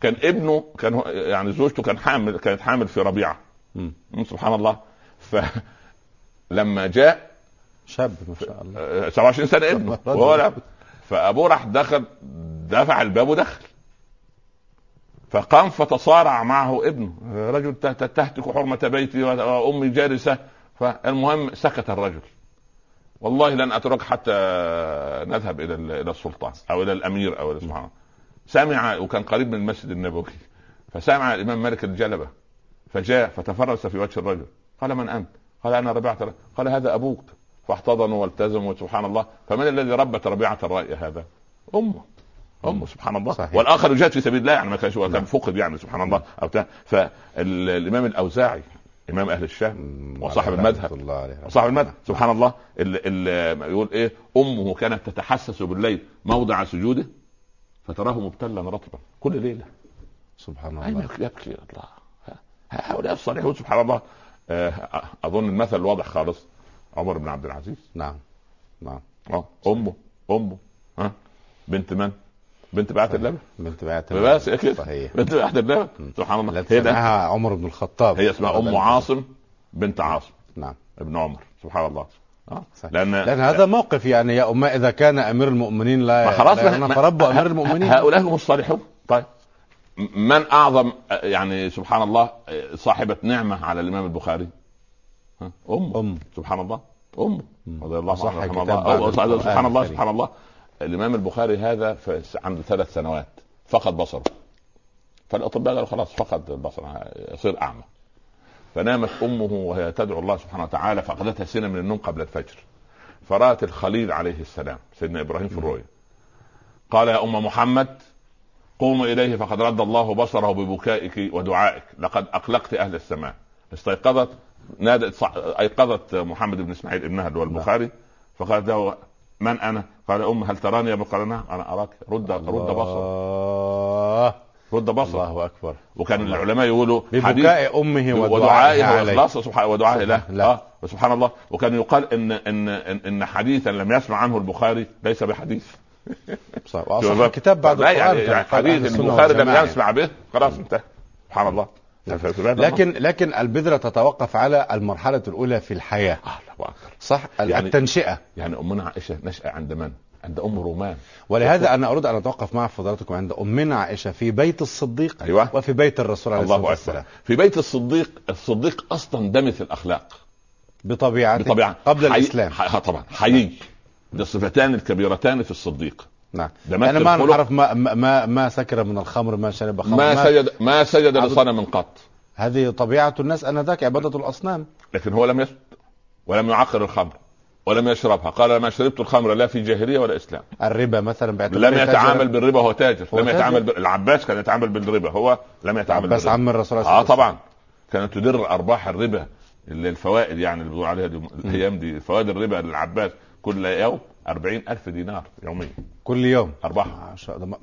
كان ابنه كان يعني زوجته كان حامل كانت حامل في ربيعة. سبحان الله. فلما جاء شاب ما شاء الله. 27 سنة ابنه. وهو فأبوه راح دخل دفع الباب ودخل. فقام فتصارع معه ابنه. رجل تهتك حرمة بيتي وأمي جالسة فالمهم سكت الرجل. والله لن أترك حتى نذهب إلى إلى السلطان أو إلى الأمير أو إلى سبحان سمع وكان قريب من المسجد النبوي. فسمع الإمام مالك الجلبة. فجاء فتفرس في وجه الرجل. قال من أنت؟ قال أنا ربيعه قال هذا أبوك. فاحتضنوا والتزموا سبحان الله. فمن الذي ربت ربيعة الراي هذا؟ أمه. امه سبحان الله. صحيح. والآخر يجاهد في سبيل الله يعني ما كانش كان نعم. فقد يعني سبحان الله أو فالإمام الأوزاعي إمام أهل الشام وصاحب المذهب. وصاحب المذهب. سبحان الله اللي يقول إيه؟ أمه كانت تتحسس بالليل موضع سجوده فتراه مبتلا رطبا. كل ليلة. سبحان الله. يبكي الله. هؤلاء الصالحون سبحان الله. آه، أظن المثل واضح خالص. عمر بن عبد العزيز. نعم. نعم. آه أمه. أمه. ها بنت من؟ بنت بعت اللبن. بنت بعت اللبن. بس كده. صحيح. بنت بعت اللبن. سبحان الله. هي اسمها عمر بن الخطاب. هي اسمها أم عاصم بنت عاصم. نعم. ابن عمر. سبحان الله. آه. لأن لأن هذا موقف يعني يا أمة إذا كان أمير المؤمنين لا خلاص لا فربوا أمير المؤمنين. هؤلاء هم الصالحون. طيب. من أعظم يعني سبحان الله صاحبة نعمة على الإمام البخاري؟ امه أم. سبحان الله. امه رضي الله عنه سبحان الله سبحان الله. الإمام البخاري هذا عنده ثلاث سنوات فقد بصره. فالأطباء قالوا خلاص فقد البصر يصير أعمى. فنامت أمه وهي تدعو الله سبحانه وتعالى فأخذتها سنة من النوم قبل الفجر. فرات الخليل عليه السلام سيدنا إبراهيم في الرؤيا. قال يا أم محمد قوموا إليه فقد رد الله بصره ببكائك ودعائك. لقد أقلقت أهل السماء. استيقظت نادت أيقظت محمد بن إسماعيل ابنها اللي هو البخاري فقالت له من أنا؟ قال ام هل تراني يا أبو قال نعم أنا أراك. رد رد بصر. رد بصر. الله أكبر. وكان العلماء يقولوا ببكاء أمه ودعائه واخلاصه سبحان ودعائه له آه. سبحان الله. وكان يقال ان ان ان حديثا لم يسمع عنه البخاري ليس بحديث. صح. الكتاب بعد القرآن يعني حديث البخاري لم يسمع به خلاص انتهى. سبحان الله. لكن لكن البذرة تتوقف على المرحلة الأولى في الحياة. الله صح؟ يعني التنشئة. يعني امنا عائشة نشأ عند من؟ عند أم رومان. ولهذا أنا أريد أن أتوقف مع فضلاتكم عند امنا عائشة في بيت الصديق أيوة. وفي بيت الرسول عليه الصلاة والسلام. في بيت الصديق الصديق أصلا دمث الأخلاق. بطبيعته بطبيعة. قبل حي... الإسلام. حي... طبعا. حيي. ده الصفتان الكبيرتان في الصديق. نعم. أنا ما نعرف ما ما ما سكر من الخمر ما شرب خمر ما, ما سجد ما سجد لصنم قط. هذه طبيعة الناس آنذاك عبادة الأصنام. لكن هو لم يسجد ولم يعقر الخمر ولم يشربها. قال ما شربت الخمر لا في جاهلية ولا إسلام. الربا مثلا لم يتعامل بالربا وهو تاجر. هو لم تاجر؟ يتعامل ب... العباس كان يتعامل بالربا هو لم يتعامل العباس عم الرسول آه طبعا. كانت تدر أرباح الربا اللي الفوائد يعني اللي بيقولوا عليها دي الأيام دي فوائد الربا للعباس كل يوم. أربعين ألف دينار يوميا. كل يوم. أرباح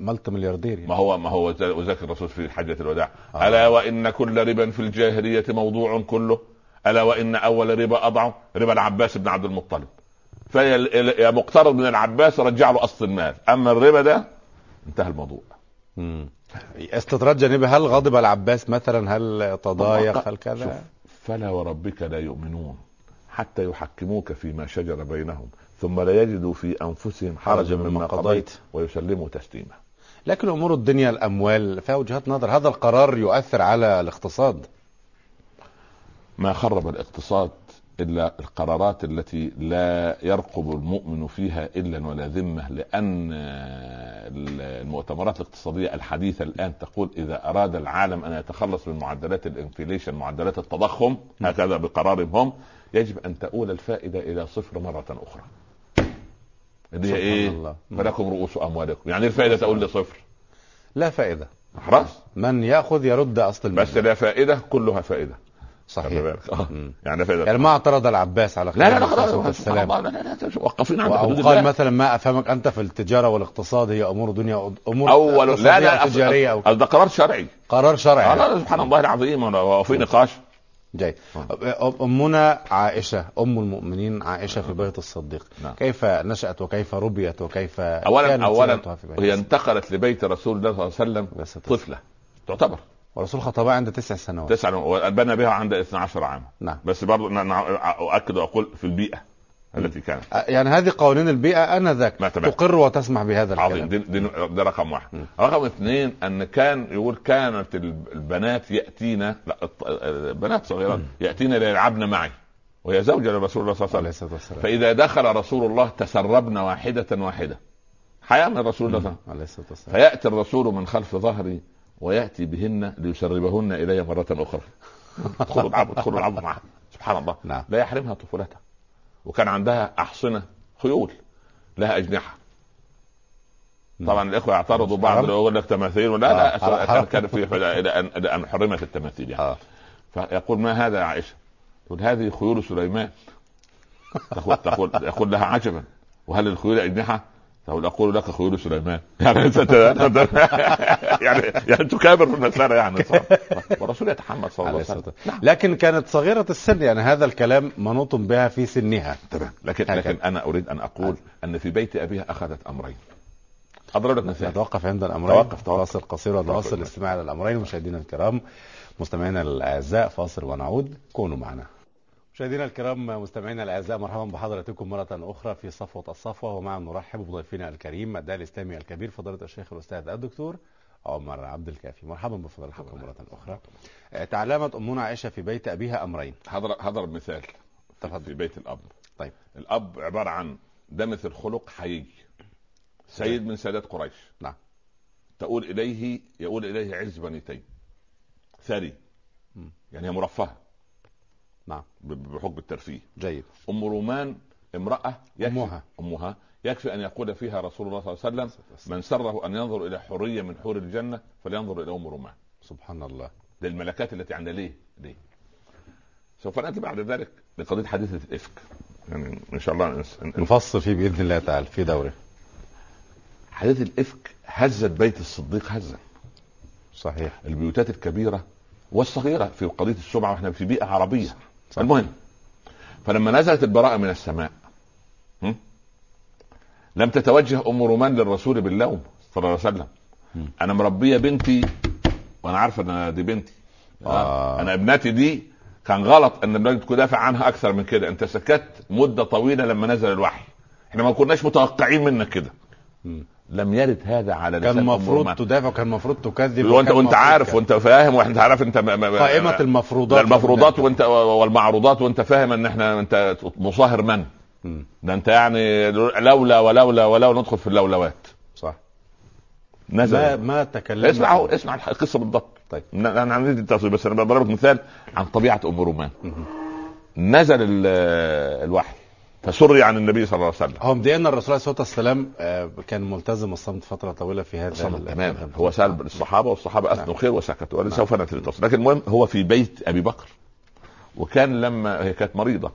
ملت ملياردير يعني. ما هو ما هو وذاك الرسول في حجة الوداع. آه. ألا وإن كل ربا في الجاهلية موضوع كله؟ ألا وإن أول ربا أضعه؟ ربا العباس بن عبد المطلب. فيا مقترض من العباس رجع له أصل المال. أما الربا ده انتهى الموضوع. مم. استطراد جانبي هل غضب العباس مثلا؟ هل تضايق؟ هل كذا؟ فلا وربك لا يؤمنون حتى يحكموك فيما شجر بينهم. ثم لا يجدوا في أنفسهم حرجا مما قضيت. ويسلموا تسليما. لكن أمور الدنيا الأموال فيها وجهات نظر. هذا القرار يؤثر على الاقتصاد. ما خرب الاقتصاد إلا القرارات التي لا يرقب المؤمن فيها إلا ولا ذمة لأن المؤتمرات الاقتصادية الحديثة الآن تقول إذا أراد العالم أن يتخلص من معدلات الإنفليشن معدلات التضخم هكذا بقرارهم هم يجب أن تؤول الفائدة إلى صفر مرة أخرى. اللي هي إيه؟ فلكم رؤوس أموالكم. يعني الفائدة تقول لصفر لا فائدة. خلاص. من يأخذ يرد أصل المال بس لا فائدة كلها فائدة. صحيح. آه. يعني فائدة. يعني ما اعترض العباس على لا لا لا خلاص. السلام لا لا لا وقفين عند حدود قال مثلا ما أفهمك أنت في التجارة والاقتصاد هي أمور دنيا أمور أول لا لا تجارية أو ده قرار شرعي. قرار شرعي. آه لا سبحان الله العظيم. وفي نقاش. جيد أمنا عائشة أم المؤمنين عائشة في بيت الصديق. نعم. كيف نشأت وكيف ربيت وكيف أولا أولا هي انتقلت لبيت رسول الله صلى الله عليه وسلم طفلة تعتبر. ورسول خطبها عند تسع سنوات. تسع وبنى بها عند 12 عاما نعم. بس برضه أؤكد وأقول في البيئة. التي كانت. يعني هذه قوانين البيئة آنذاك تقر وتسمح بهذا الكلام. عظيم. دي, دي ده رقم واحد. م. رقم اثنين أن كان يقول كانت البنات يأتين لا بنات صغيرات يأتين ليلعبن معي وهي زوجة لرسول الله صلى الله عليه وسلم. فإذا دخل رسول الله تسربن واحدة واحدة. حياة من رسول الله صلى الله عليه وسلم. فيأتي الرسول من خلف ظهري ويأتي بهن ليسربهن إلي مرة أخرى. ادخلوا العبوا ادخلوا العبوا معها سبحان الله. نعم. لا يحرمها طفولتها. وكان عندها أحصنة خيول لها أجنحة. طبعا الإخوة يعترضوا بعض يقول لك تماثيل ولا لا كان في إلى أن إلى أن حرمت التماثيل يعني. آه. فيقول ما هذا يا عائشة؟ تقول هذه خيول سليمان. تقول تقول يقول لها عجبا. وهل الخيول أجنحة؟ تقول أقول لك خيول سليمان. يعني يعني يعني تكابر في المساله يعني. والرسول يتحمل صلى الله عليه وسلم. نعم. لكن كانت صغيرة السن يعني هذا الكلام منوط بها في سنها. تمام. لكن لكن أنا أريد أن أقول أن في بيت أبيها أخذت أمرين. أضرب لك مثال. نتوقف عند الأمرين؟ توقف فاصل قصير ونواصل الاستماع إلى الأمرين. مشاهدينا الكرام مستمعينا الأعزاء فاصل ونعود. كونوا معنا. مشاهدينا الكرام مستمعينا الأعزاء مرحبا بحضراتكم مرة أخرى في صفوة الصفوة ومع نرحب بضيفنا الكريم الداعي الإسلامي الكبير فضيلة الشيخ الأستاذ الدكتور عمر عبد الكافي. مرحبا بفضيلتكم مرة أخرى. تعلمت أمنا عائشة في بيت أبيها أمرين. هضرب هضرب مثال تفضل. في بيت الأب. طيب. الأب عبارة عن دمث الخلق حيي سيد من سادات قريش. نعم. تقول إليه يقول إليه عز بني تيم ثري يعني هي مرفهة. نعم. بحكم الترفيه. جيد. أم رومان امرأة أمها. أمها. يكفي أن يقول فيها رسول الله صلى الله عليه وسلم من سره أن ينظر إلى حورية من حور الجنة فلينظر إلى أم رومان. سبحان الله. للملكات التي عندها ليه؟ ليه؟ سوف نأتي بعد ذلك لقضية حديثه الإفك. يعني إن شاء الله نفصل فيه بإذن الله تعالى في دوره. حديث الإفك هزت بيت الصديق هزا صحيح. البيوتات الكبيرة والصغيرة في قضية السمعة وإحنا في بيئة عربية. صح. المهم فلما نزلت البراءة من السماء لم تتوجه أم رومان للرسول باللوم صلى الله عليه وسلم. أنا مربية بنتي وأنا عارفه إن دي بنتي. آه. أنا ابنتي دي كان غلط إن الراجل تدافع عنها أكثر من كده. أنت سكت مدة طويلة لما نزل الوحي. إحنا ما كناش متوقعين منك كده. لم يرد هذا على كان المفروض تدافع وكان المفروض تكذب وأنت وانت عارف وأنت فاهم وانت عارف أنت قائمة المفروضات المفروضات وأنت والمعروضات وأنت فاهم إن إحنا أنت مصاهر من؟ ده أنت يعني لولا ولولا ولولا ندخل في اللولوات. صح. نزل. ما ما تكلم اسمع اسمع القصة بالضبط. طيب. أنا عندي التصوير بس أنا بضربك مثال عن طبيعة ام رومان نزل الوحي. فسري عن النبي صلى الله عليه وسلم. هو مبدئيا الرسول عليه الصلاة والسلام آه، كان ملتزم الصمت فترة طويلة في هذا تماما هو سأل الصحابة والصحابة أثنوا نعم. خير وسكتوا نعم. سوف نأتي لكن المهم هو في بيت أبي بكر وكان لما هي كانت مريضة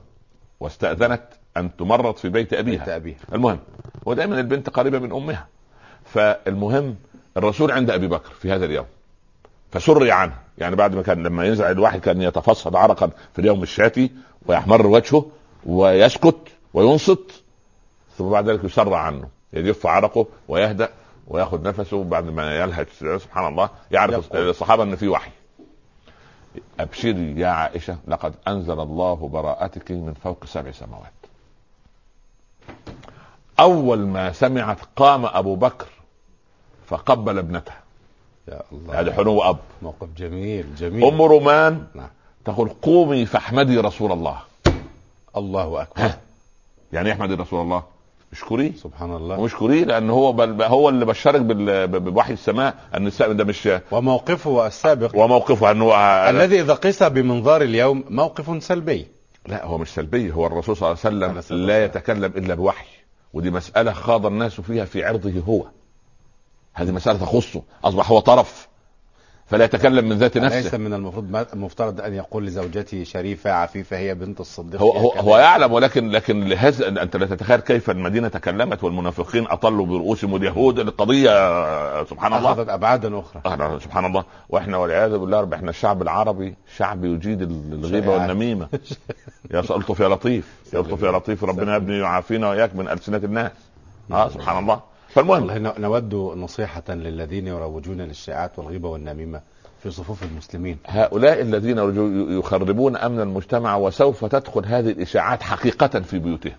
واستأذنت أن تمرض في بيت أبيها. بيت أبيها. المهم ودائما البنت قريبة من أمها. فالمهم الرسول عند أبي بكر في هذا اليوم. فسري عنه. يعني بعد ما كان لما ينزع الواحد كان يتفصد عرقا في اليوم الشاتي ويحمر وجهه ويسكت وينصت ثم بعد ذلك يسرع عنه. يجف عرقه ويهدأ ويأخذ نفسه بعد ما يلهج سبحان الله. يعرف الصحابة إن في وحي. ابشري يا عائشة لقد أنزل الله براءتك من فوق سبع سماوات. أول ما سمعت قام أبو بكر فقبل ابنته يا الله. هذا حنو أب. موقف جميل جميل. أم رومان نعم. تقول قومي فاحمدي رسول الله. الله أكبر. يعني إيه احمدي رسول الله؟ اشكريه سبحان الله. واشكريه لأن هو بل هو اللي بشرك بوحي السماء أن ده مش وموقفه السابق. وموقفه أنه الذي إذا قيس بمنظار اليوم موقف سلبي. لا هو مش سلبي هو الرسول صلى الله عليه وسلم لا. يتكلم إلا بوحي ودي مسألة خاض الناس فيها في عرضه هو. هذه مسألة تخصه أصبح هو طرف. فلا يتكلم من ذات ليس نفسه من المفروض المفترض أن يقول لزوجتي شريفة عفيفة هي بنت الصديق هو هو. هو يعلم ولكن لكن لهذا أنت لا تتخيل كيف المدينة تكلمت والمنافقين أطلوا برؤوسهم اليهود. القضية سبحان الله. أخذت أبعادا أخرى. سبحان الله. وإحنا والعياذ بالله رب إحنا الشعب العربي شعب يجيد الغيبة. والنميمة. يا الطف يا لطيف. يا الطف يا لطيف. ربنا يبني يعافينا وإياك من ألسنة الناس. آه سبحان الله. فالمهم. والله نود نصيحة للذين يروجون للشائعات والغيبة والنميمة في صفوف المسلمين. هؤلاء الذين يخربون أمن المجتمع وسوف تدخل هذه الإشاعات حقيقة في بيوتهم.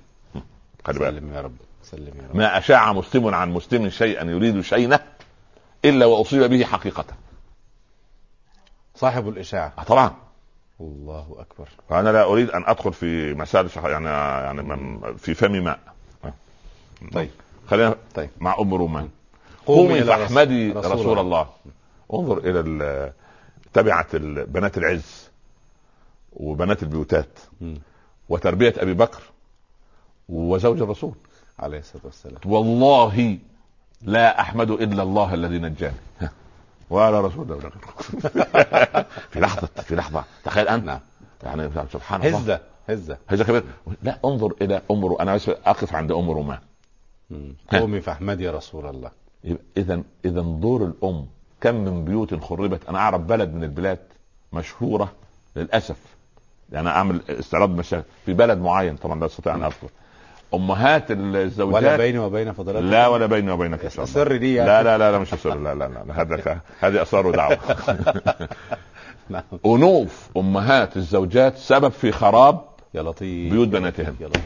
خلي بالك. سلم يا رب. سلم يا رب. ما أشاع مسلم عن مسلم شيئا يريد شينه إلا وأصيب به حقيقة. صاحب الإشاعة. آه، طبعا. الله أكبر. فانا لا أريد أن أدخل في مسائل يعني يعني في فمي ماء. طيب. خلينا طيب مع أم رومان. قومي فاحمدي رسول- رسول, رسول الله. انظر إلى ال- تبعت بنات العز وبنات البيوتات مم. وتربية أبي بكر وزوج الرسول. عليه الصلاة والسلام. والله لا أحمد إلا الله الذي نجاني. ولا رسول الله. في لحظة في لحظة. تخيل أنت. نعم. يعني سبحان الله. هزة هزة. هذا كبير لا انظر إلى أم رو... أنا بس أقف عند أم رومان. ها. قومي فاحمدي رسول الله. اذا اذا دور الأم. كم من بيوت خربت. أنا أعرف بلد من البلاد مشهورة للأسف. يعني أعمل استعراض مشاكل. في بلد معين طبعا لا أستطيع أن أذكر. أمهات الزوجات ولا بيني وبين فضلاتك؟ لا ولا بيني وبينك يا سر دي يعني. لا لا لا لا مش سر لا لا لا هذا هذه أسرار ودعوه نعم. أنوف أمهات الزوجات سبب في خراب يا لطيف. بيوت بناتهم. يا لطيف.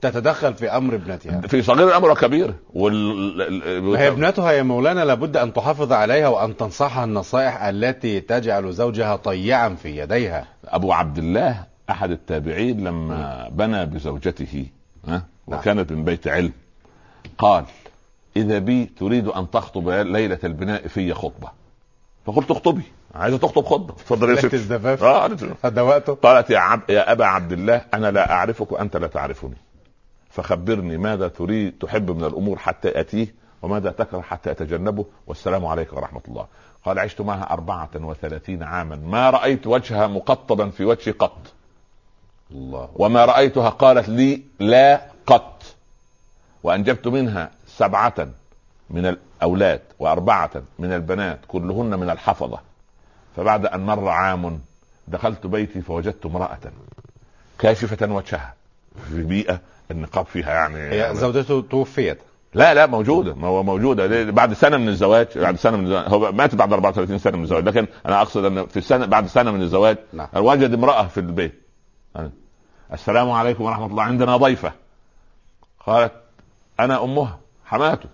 تتدخل في أمر ابنتها. في صغير الامر وكبير وال هي ابنتها يا مولانا لابد أن تحافظ عليها وأن تنصحها النصائح التي تجعل زوجها طيعا في يديها. أبو عبد الله أحد التابعين لما بنى بزوجته ها نعم. وكانت من بيت علم قال إذا بي تريد أن تخطب ليلة البناء في خطبة. فقلت اخطبي عايزه تخطب خطبة. اتفضل يا ست. الزفاف. آه. هذا وقته قالت يا عب يا أبا عبد الله أنا لا أعرفك وأنت لا تعرفني. فخبرني ماذا تريد تحب من الأمور حتى أتيه وماذا تكره حتى أتجنبه. والسلام عليكم ورحمة الله. قال عشت معها أربعة وثلاثين عاما. ما رأيت وجهها مقطبا في وجهي قط. الله. وما رأيتها قالت لي لا قط. وأنجبت منها سبعة من الأولاد وأربعة من البنات كلهن من الحفظة. فبعد أن مر عام دخلت بيتي فوجدت امرأة كاشفة وجهها في بيئة النقاب فيها يعني, يعني زوجته توفيت. لا لا موجودة. ما هو موجودة؟ بعد سنة من الزواج بعد سنة من الزواج. هو مات بعد 34 سنة من الزواج. لكن أنا أقصد إن في السنة بعد سنة من الزواج نعم. وجد امرأة في البيت. السلام عليكم ورحمة الله. عندنا ضيفة. قالت أنا أمها. حماته.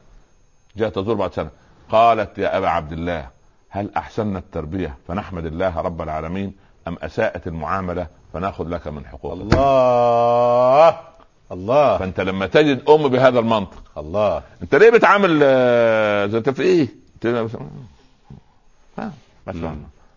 جاءت تزور بعد سنة. قالت يا أبا عبد الله هل أحسننا التربية فنحمد الله رب العالمين أم أساءت المعاملة فنأخذ لك من حقوقك؟ الله! الله فأنت لما تجد أم بهذا المنطق الله أنت ليه بتعامل آه، زي انت في إيه؟ آه،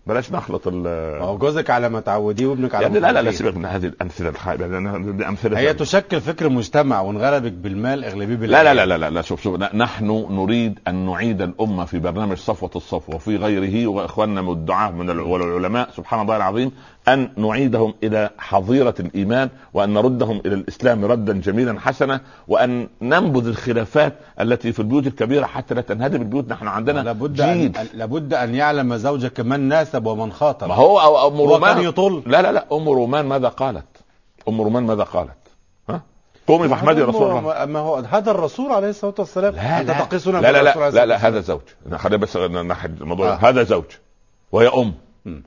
بلاش نخلط ال ما هو جوزك على ما تعوديه وابنك على يعني ما لا لا لا تعوديه. سيبك من هذه الأمثلة الخايبة دي أمثلة هي تشكل فكر مجتمع وان غلبك بالمال اغلبيه لا بالعيال. لا لا لا لا, لا شوف شوف ن- نحن نريد أن نعيد الأمة في برنامج صفوة الصفوة وفي غيره وإخواننا من الدعاة من الع- والعلماء سبحان الله العظيم أن نعيدهم إلى حظيرة الإيمان وأن نردهم إلى الإسلام ردا جميلا حسنا وأن ننبذ الخلافات التي في البيوت الكبيرة حتى لا تنهدم البيوت. نحن عندنا لابد أن جيل لابد أن يعلم زوجك من ناسب ومن خاطب. ما هو أو أم رومان؟ يطل لا لا لا. أم رومان ماذا قالت؟ أم رومان ماذا قالت؟ ها؟ قومي فاحمدي رسول الله. ما هو هذا الرسول عليه الصلاة والسلام. لا أنت لا تقيسون لا لا لا, لا, الصلاة لا هذا زوج. خلينا بس نحد الموضوع. آه. هذا زوج. وهي أم. مم.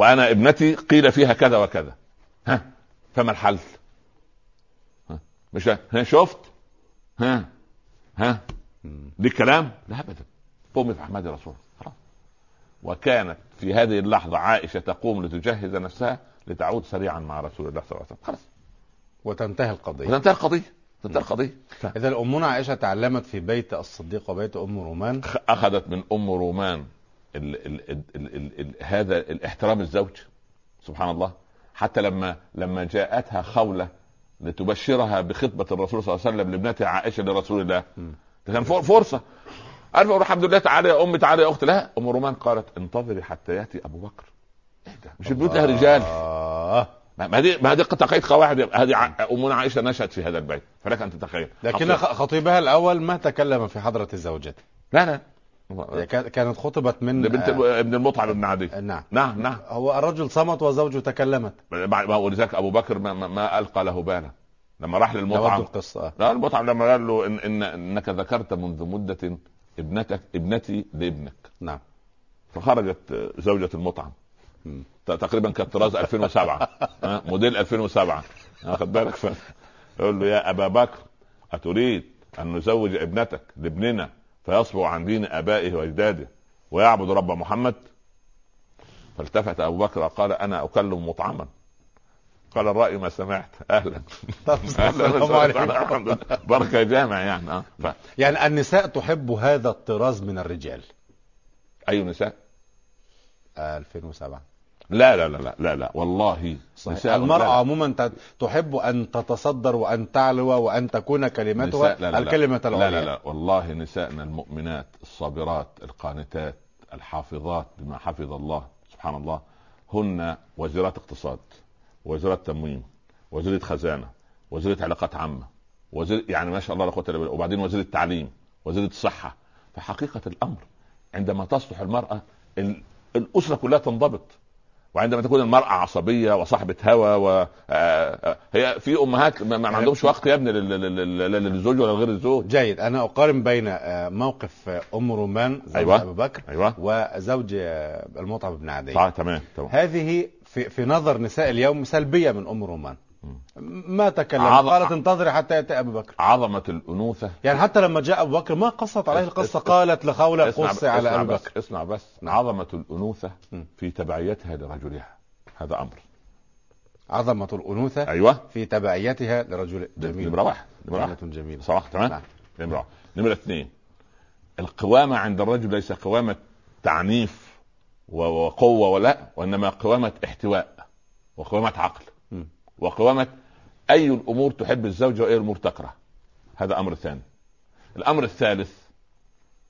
وأنا ابنتي قيل فيها كذا وكذا. ها فما الحل؟ ها مش ها شفت؟ ها ها ليك كلام لا ابدا. قومي في أحمد رسول خلاص. وكانت في هذه اللحظة عائشة تقوم لتجهز نفسها لتعود سريعا مع رسول الله صلى الله عليه وسلم. خلاص. وتنتهي القضية. وتنتهي القضية. تنتهي القضية. اذا أمنا عائشة تعلمت في بيت الصديق وبيت أم رومان. أخذت من أم رومان ال ال ال ال ال ال هذا الاحترام الزوج سبحان الله. حتى لما لما جاءتها خولة لتبشرها بخطبة الرسول صلى الله عليه وسلم لابنتها عائشة لرسول الله. كان فر- فرصة. عارفه الحمد لله تعالى يا أمي تعالى يا أختي. لا أم رومان قالت انتظري حتى يأتي أبو بكر. إيه ده؟ مش البيوت لها رجال. آه. ما دي ما دي تقييد قواعد هذه امنا عائشة نشأت في هذا البيت. فلك أن تتخيل. لكن خطيبها الأول ما تكلم في حضرة زوجته لا لا. كانت خطبت من لبنت آه، ابن المطعم بن عدي نعم. نعم نعم. هو الرجل صمت وزوجه تكلمت. ولذلك أبو بكر ما, ما, ما ألقى له بالا لما راح للمطعم. القصة آه. لا المطعم لما قال له إن, إن إنك ذكرت منذ مدة ابنتك ابنتي لابنك. نعم. فخرجت زوجة المطعم. ت- تقريبا كانت طراز 2007 ها، موديل 2007 واخد بالك. يقول له يا أبا بكر أتريد أن نزوج ابنتك لابننا؟ فيصبو عن دين آبائه وأجداده ويعبد رب محمد. فالتفت أبو بكر وقال أنا أكلم مطعما. قال الرأي ما سمعت. أهلا. لله. بركة جامع يعني. آه. ف... يعني النساء تحب هذا الطراز من الرجال. أي نساء؟ آه، 2007 لا لا لا لا لا, لا. والله صحيح. المرأة لا، لا. عموما تحب أن تتصدر وأن تعلو وأن تكون كلمتها نساء- لا لا الكلمة لا العليا لا لا لا والله نسائنا المؤمنات الصابرات القانتات الحافظات بما حفظ الله سبحان الله هن وزيرات اقتصاد وزيرات تموين وزيرة خزانة وزيرة علاقات عامة وزير يعني ما شاء الله لا قوة إلا بالله وبعدين وزيرة التعليم وزيرة الصحة فحقيقة الأمر عندما تصلح المرأة ال- الأسرة كلها تنضبط وعندما تكون المرأة عصبية وصاحبة هوى و آه، آه، هي في أمهات ما ما عندهمش وقت يا ابني لل- لل- لل- لل- للزوج ولا غير الزوج. جيد. أنا أقارن بين آه، موقف أم رومان زوج أيوة. أبو بكر أيوه. وزوج المطعم بن عدي. صح تمام تمام. هذه في, في نظر نساء اليوم سلبية من أم رومان. ما تكلم. عظ- قالت انتظري حتى يأتي أبو بكر. عظمة الأنوثة. يعني حتى لما جاء أبو بكر ما قصت عليه القصة اس- قالت لخولة اسمع قصي على اسمع بكر. اسمع بس. نعم. عظمة الأنوثة م. في تبعيتها لرجلها. هذا أمر. عظمة الأنوثة أيوه. في تبعيتها لرجل جميل. نمرة واحد نمرة واحد جميلة. صراحة تمام؟ نعم. نمرة واحد نمرة اثنين. القوامة عند الرجل ليس قوامة تعنيف و- وقوة ولا وإنما قوامة احتواء وقوامة عقل. م. وقوامة أي الأمور تحب الزوجة وأي الأمور تكره هذا أمر ثاني الأمر الثالث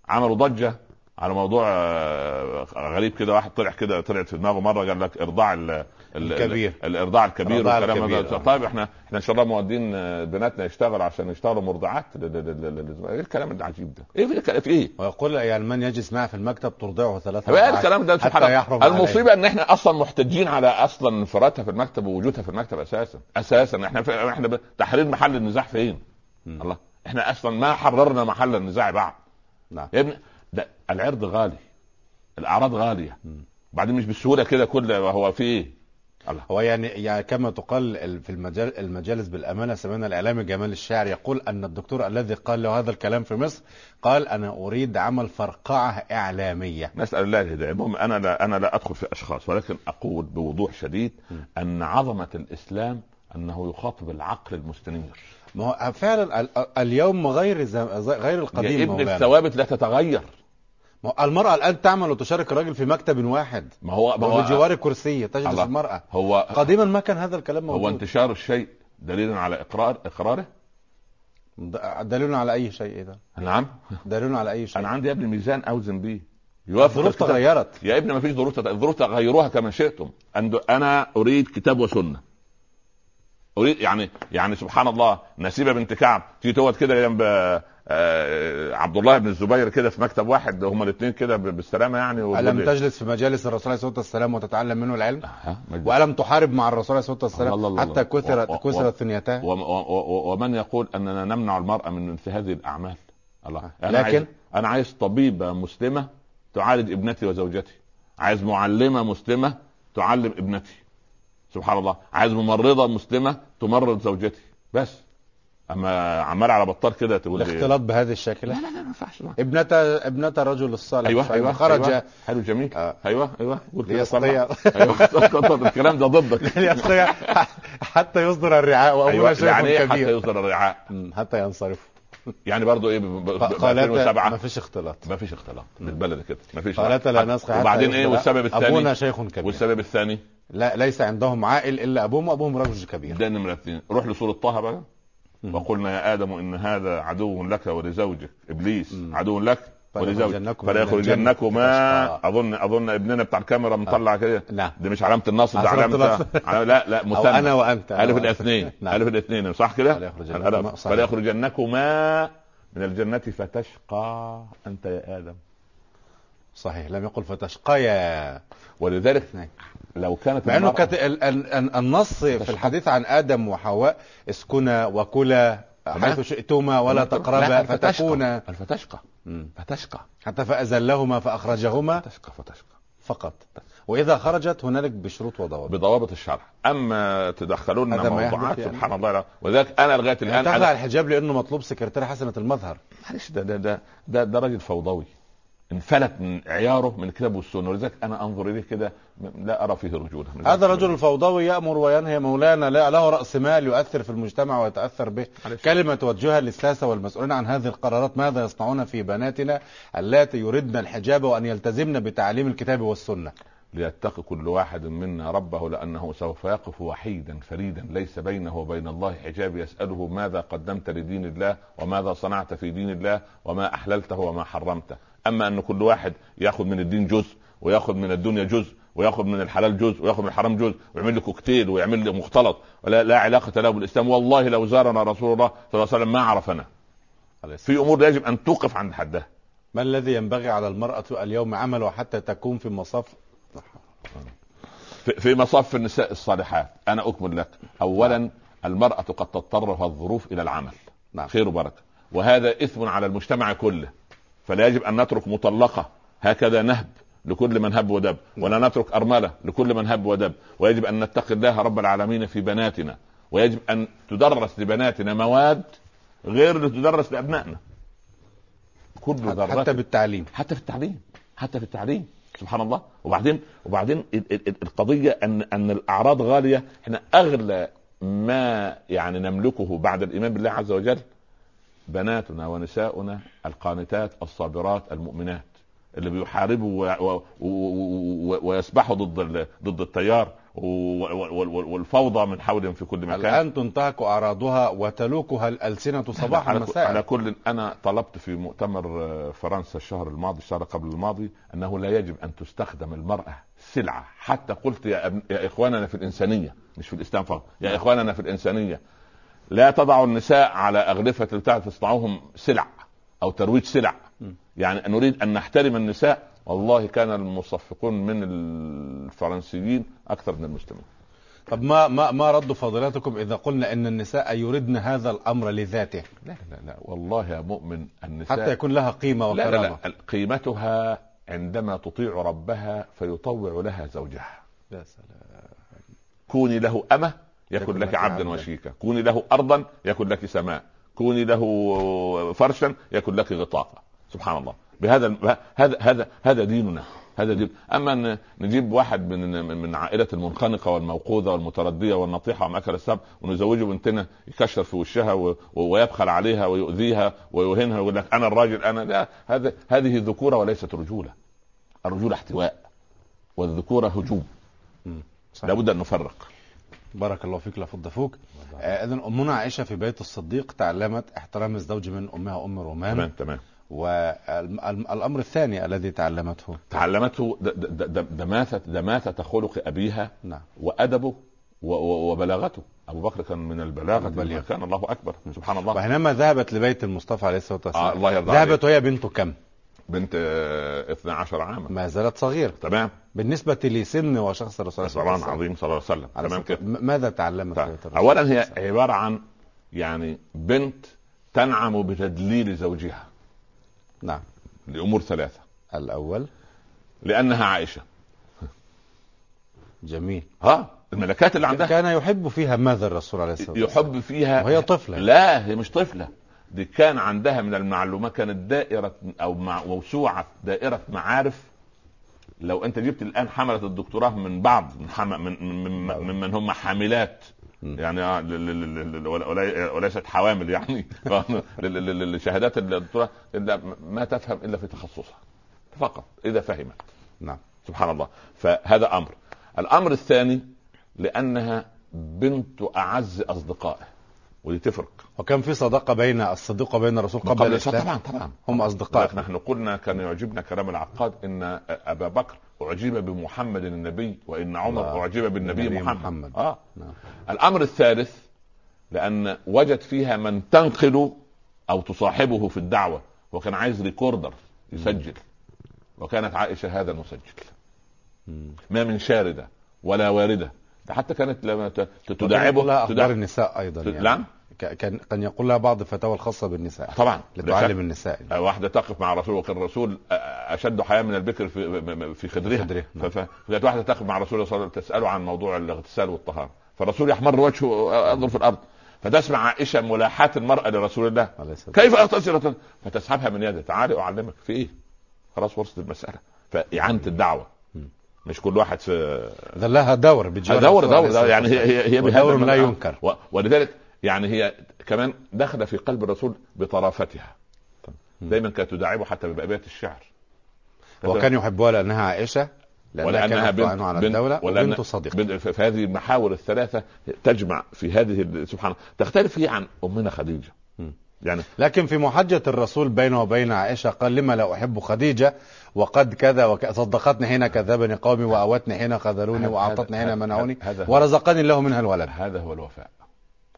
عملوا ضجة على موضوع آه، غريب كده واحد طلع كده طلعت في دماغه مرة قال لك إرضاع ال ال- الكبير. ال- الإرضاع الكبير والكلام ده آه. طيب إحنا إحنا إن شاء الله مودين آه، بناتنا يشتغلوا عشان يشتغلوا مرضعات إيه الكلام العجيب ده؟ إيه في الك- في إيه؟ ويقول يعني من يجلس معه في المكتب ترضعه ثلاثة إيه الكلام ده سبحان الله. المصيبة إن إحنا أصلا محتجين على أصلا انفرادها في المكتب ووجودها في المكتب أساسا أساسا إحنا في إحنا تحرير محل النزاع فين؟ الله إحنا أصلا ما حررنا محل النزاع بعد نعم يا ابني ده العرض غالي الأعراض غالية مم. بعدين مش بالسهولة كده كل هو في إيه؟ الله هو يعني يعني كما تقال ال- في المجال المجالس بالأمانة سمعنا الاعلامي جمال الشاعر يقول أن الدكتور الذي قال له هذا الكلام في مصر قال أنا أريد عمل فرقعه إعلامية نسال الله الهدايه المهم أنا لا أنا لا أدخل في أشخاص ولكن أقول بوضوح شديد. أن عظمة الإسلام أنه يخاطب العقل المستنير ما هو فعلا ال- ال- اليوم غير. غير يا القديم ابن مولانا الثوابت لا تتغير المرأة الآن تعمل وتشارك الرجل في مكتب واحد. ما هو ما هو وبجوار كرسي تجلس الله. المرأة. هو قديما ما كان هذا الكلام موجود. هو انتشار الشيء دليل على اقرار إقراره؟ د- دليل على أي شيء إذا؟ نعم. دليل على أي شيء. أنا عندي يا ابني ميزان أوزن بيه. يوافق الظروف. تغيرت. يا ابني ما فيش ظروف الظروف تغيروها كما شئتم. أن- أنا أريد كتاب وسنة. اريد يعني يعني سبحان الله نسيبة بنت كعب. تيجي تقعد كده جنب آه، عبد الله بن الزبير كده في مكتب واحد هما الاثنين كده بالسلامة يعني ألم تجلس في مجالس الرسول عليه الصلاة والسلام وتتعلم منه العلم. وألم تحارب مع الرسول عليه الصلاة والسلام حتى. كثرت كثرت ثنيتاه؟ ومن يقول أننا نمنع المرأة من مثل هذه الأعمال؟ الله. أنا لكن- عايز أنا عايز طبيبة مسلمة تعالج ابنتي وزوجتي. عايز معلمة مسلمة تعلم ابنتي. سبحان الله. عايز ممرضة مسلمة تمرض زوجتي. بس. أما عمال على بطال كده تقول لي الاختلاط بهذه الشكل. لا لا لا ما ينفعش لا. ابنة ابنة الرجل الصالح. أيوه أيوه خرج. أيوة. حلو جميل. آه. أيوه أيوه. قول كده ليستطيع طلع. أيوه. الكلام ده ضدك. ليستطيع حتى يصدر الرعاء وابونا أيوه شيخ يعني إيه حتى كبير. يوصل الرعاء؟ مم، حتى ينصرف. يعني برضه إيه ب- ب- ب- ب- قالت 2007 ما فيش اختلاط. ما فيش اختلاط. بالبلد كده. ما فيش. قالت لا نسخ حتى وبعدين إيه يصدر- والسبب أبونا الثاني شيخ كبير. والسبب الثاني؟ لا ليس عندهم عائل إلا أبوهم وأبوهم رجل كبير. ده نمرة اثنين. روح لسورة طه بقى. وقلنا يا آدم إن هذا عدو لك ولزوجك إبليس عدو لك ولزوجك. فليخرجنكما فلا يخرجنكما فتشقى. اظن أظن ابننا بتاع الكاميرا مطلع كده. نعم. دي مش علامة النصب ده علامة علامة لا لا مثنى أنا وأنت. ألف. الاثنين. نعم. ألف الاثنين. صح كده. صحيح. فليخرجنكما من الجنة فتشقى. أنت يا آدم. صحيح. لم يقل فتشقيا. ولذلك نعم. لو كانت مع إنه كانت ال- ال- ال- النص في الحديث عن آدم وحواء اسكنا وكلا. حيث شئتما ولا لا، تقربا. فتكونا الفتشقى مم. فتشقى حتى فأزلهما فأخرجهما فتشقى فتشقى فقط وإذا خرجت هنالك بشروط وضوابط بضوابط الشرع أما تدخلون موضوعات يعني. سبحان الله لا. ولذلك أنا لغاية الآن تخلع أنا الحجاب لأنه مطلوب سكرتيره حسنة المظهر معلش ده ده ده ده, ده راجل فوضوي انفلت من عياره من الكتاب والسنة. ولذلك أنا أنظر إليه كده لا أرى فيه رجولة. هذا الرجل الفوضوي يأمر وينهي مولانا لا له رأس مال يؤثر في المجتمع ويتأثر به. معلش. كلمة توجهها للساسة والمسؤولين عن هذه القرارات ماذا يصنعون في بناتنا اللاتي يردن الحجاب وأن يلتزمن بتعليم الكتاب والسنة؟ ليتقي كل واحد منا ربه لأنه سوف يقف وحيدا فريدا. ليس بينه وبين الله حجاب يسأله ماذا قدمت لدين الله وماذا صنعت في دين الله وما أحللته وما حرمته. أما أن كل واحد يأخذ من الدين جزء ويأخذ من الدنيا جزء ويأخذ من الحلال جزء ويأخذ من الحرام جزء ويعمل لي كوكتيل ويعمل لي مختلط. ولا لا علاقة له بالإسلام. والله لو زارنا رسول الله صلى الله عليه وسلم ما عرفنا. في أمور يجب أن توقف عند حدها ما الذي ينبغي على المرأة اليوم عمله حتى تكون في مصاف؟ في- مصاف النساء الصالحات. أنا أكمل لك. اولا المرأة قد تضطر الظروف إلى العمل. نعم. خير وبركة. وهذا إثم على المجتمع كله. فلا يجب أن نترك مطلقة. هكذا نهب لكل من هب ودب. ولا نترك أرملة لكل من هب ودب. ويجب أن نتقي الله رب العالمين في بناتنا. ويجب أن تدرس لبناتنا مواد غير اللي تدرس لأبنائنا. كل ذرات. حتى بالتعليم حتى في التعليم. حتى في التعليم. سبحان الله. وبعدين وبعدين ال- ال- ال- القضية أن أن الأعراض غالية. إحنا أغلى ما يعني نملكه بعد الإيمان بالله عز وجل بناتنا ونساؤنا القانتات الصابرات المؤمنات اللي بيحاربوا و- و- و- و- ويسبحوا ضد ال- ضد التيار والفوضى من حولهم في كل مكان. الآن تنتهك أعراضها وتلوكها الألسنة صباحا مساء على كل أنا طلبت في مؤتمر فرنسا الشهر الماضي الشهر قبل الماضي أنه لا يجب أن تستخدم المرأة سلعة. حتى قلت يا, أبن... يا إخواننا في الإنسانية مش في الإسلام فقط يا إخواننا في الإنسانية لا تضعوا النساء على أغلفة بتاع تصنعوهم سلع أو ترويج سلع. يعني نريد أن نحترم النساء. والله كان المصفقون من الفرنسيين أكثر من المسلمين طب ما ما ما رد فضيلتكم إذا قلنا إن النساء يردن هذا الأمر لذاته؟ لا لا لا. والله يا مؤمن النساء حتى يكون لها قيمة لا وكرامه لا. لا قيمتها عندما تطيع ربها فيطوع لها زوجها. يا سلام. كوني له أمة يكن لك عبدا. وشيكا. كوني له أرضا يكن لك سماء. كوني له فرشا يكن لك غطاء سبحان الله. بهذا هذا هذا هذا ديننا. هذا دين. أما نجيب واحد من من عائلة المنخنقة والموقوذة والمتردية والنطيحة ومأكل السبع ونزوجه بنتنا يكشر في وشها و- ويبخل عليها ويؤذيها ويهينها ويقول لك أنا الراجل أنا لا. هذا هذه ذكوره وليست رجولة. الرجولة احتواء والذكورة هجوم. لابد أن نفرق. بارك الله فيك لا فض فوق آه، اذا أمنا عائشة في بيت الصديق تعلمت احترام الزوج من أمها أم رومان. تمام تمام. والامر الثاني الذي تعلمته. تعلمته د- د- د- دماثة دماثة خلق أبيها نعم. وأدبه وبلاغته. أبو بكر كان من البلاغة. ما كان الله أكبر. سبحان الله. وحينما ذهبت لبيت المصطفى عليه الصلاة والسلام. آه الله يرضى ذهبت وهي بنت كم؟ بنت آه، 12 عاما. ما زالت صغيرة. تمام. بالنسبة لسن وشخص الرسول صلى الله عليه طبعا وسلم. عظيم صلى الله عليه وسلم. تمام الصلاة كده. ماذا تعلمت طيب. اولا هي عبارة عن يعني بنت تنعم بتدليل زوجها. نعم. لأمور ثلاثة. الأول. لأنها عائشة. جميل. ها؟ الملكات اللي عندها. كان يحب فيها ماذا الرسول عليه الصلاة والسلام؟ يحب فيها وهي طفلة. لا هي مش طفلة. دي كان عندها من المعلومات كانت دائرة أو مع موسوعة دائرة معارف. لو أنت جبت الآن حملة الدكتوراه من بعض من حم... من من من, من, هم حاملات. يعني آه، وليست حوامل يعني. لشهادات الدكتوراه إلا ما تفهم إلا في تخصصها. فقط إذا فهمت. نعم. سبحان الله. فهذا أمر. الأمر الثاني لأنها بنت أعز أصدقائه. ودي تفرق. وكان في صداقة بين الصديق وبين الرسول قبل, الإسلام. طبعا طبعا. هم اصدقاء نحن قلنا كان يعجبنا كلام العقاد إن أبا بكر أعجب بمحمد النبي وإن عمر الله. أعجب بالنبي محمد, محمد. آه. نعم. الأمر الثالث لأن وجد فيها من تنقل أو تصاحبه في الدعوة وكان عايز ريكوردر يسجل. وكانت عائشة هذا المسجل. ما من شاردة ولا واردة. ده حتى كانت لما تداعبه لها أخبار النساء أيضا يعني. نعم. كان كان يقول لها بعض الفتاوى الخاصة بالنساء طبعا. لتعلم النساء. آه، واحدة تقف مع الرسول وكان الرسول آه، أشد حياة من البكر في في خدرها. خدرها، نعم. ف- ف- فجاءت واحدة تقف مع الرسول صلى الله عليه وسلم تسأله عن موضوع الاغتسال والطهارة. فالرسول يحمر وجهه آه، ينظر في الأرض. فتسمع عائشة ملاحاة المرأة لرسول الله. كيف اغتسل فتسحبها من يده تعالي أعلمك في إيه؟ خلاص ورثت المسألة. فاعانه الدعوة. مش كل واحد في والسلام. لها دور بجوار دور دور, دور يعني هي. هي, ودور لا. ينكر و- ولذلك يعني هي كمان دخل في قلب الرسول بطرافتها دايما كانت تداعبه حتى بابيات الشعر وكان يحبها لأنها عائشة لأنها ولأنها بنت على بنت- الدولة وبنت صديق بنت- فهذه المحاور الثلاثة تجمع في هذه سبحان الله تختلف هي عن أمنا خديجة. يعني. لكن في محجة الرسول بينه وبين عائشة قال لما لا أحب خديجة وقد كذا وك... صدقتني حين كذبني قومي وأوتني حين خذلوني وأعطتني حين منعوني ورزقني الله منها الولد. هذا هو الوفاء.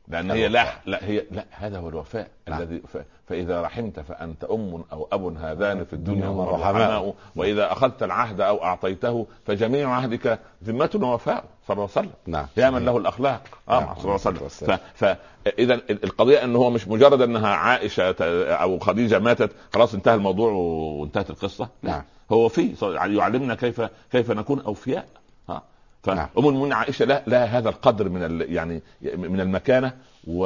لأن هي لا لا هي لا هذا هو الوفاء نعم. الذي ف... فإذا رحمت فأنت أم أو أب هذان في الدنيا الرحماء. الرحماء وإذا أخذت العهد أو أعطيته فجميع عهدك ذمه ووفاء صلى الله عليه وسلم نعم يا من له الأخلاق آه نعم. صلى الله عليه وسلم والسلام. ف... فاذا القضية إن هو مش مجرد أنها عائشة ت- أو خديجة ماتت خلاص انتهى الموضوع وانتهت القصة لا نعم. هو في يعلمنا كيف كيف نكون أوفياء ها فأم نعم. المؤمنين عائشة لا لا هذا القدر من ال يعني من المكانة. و...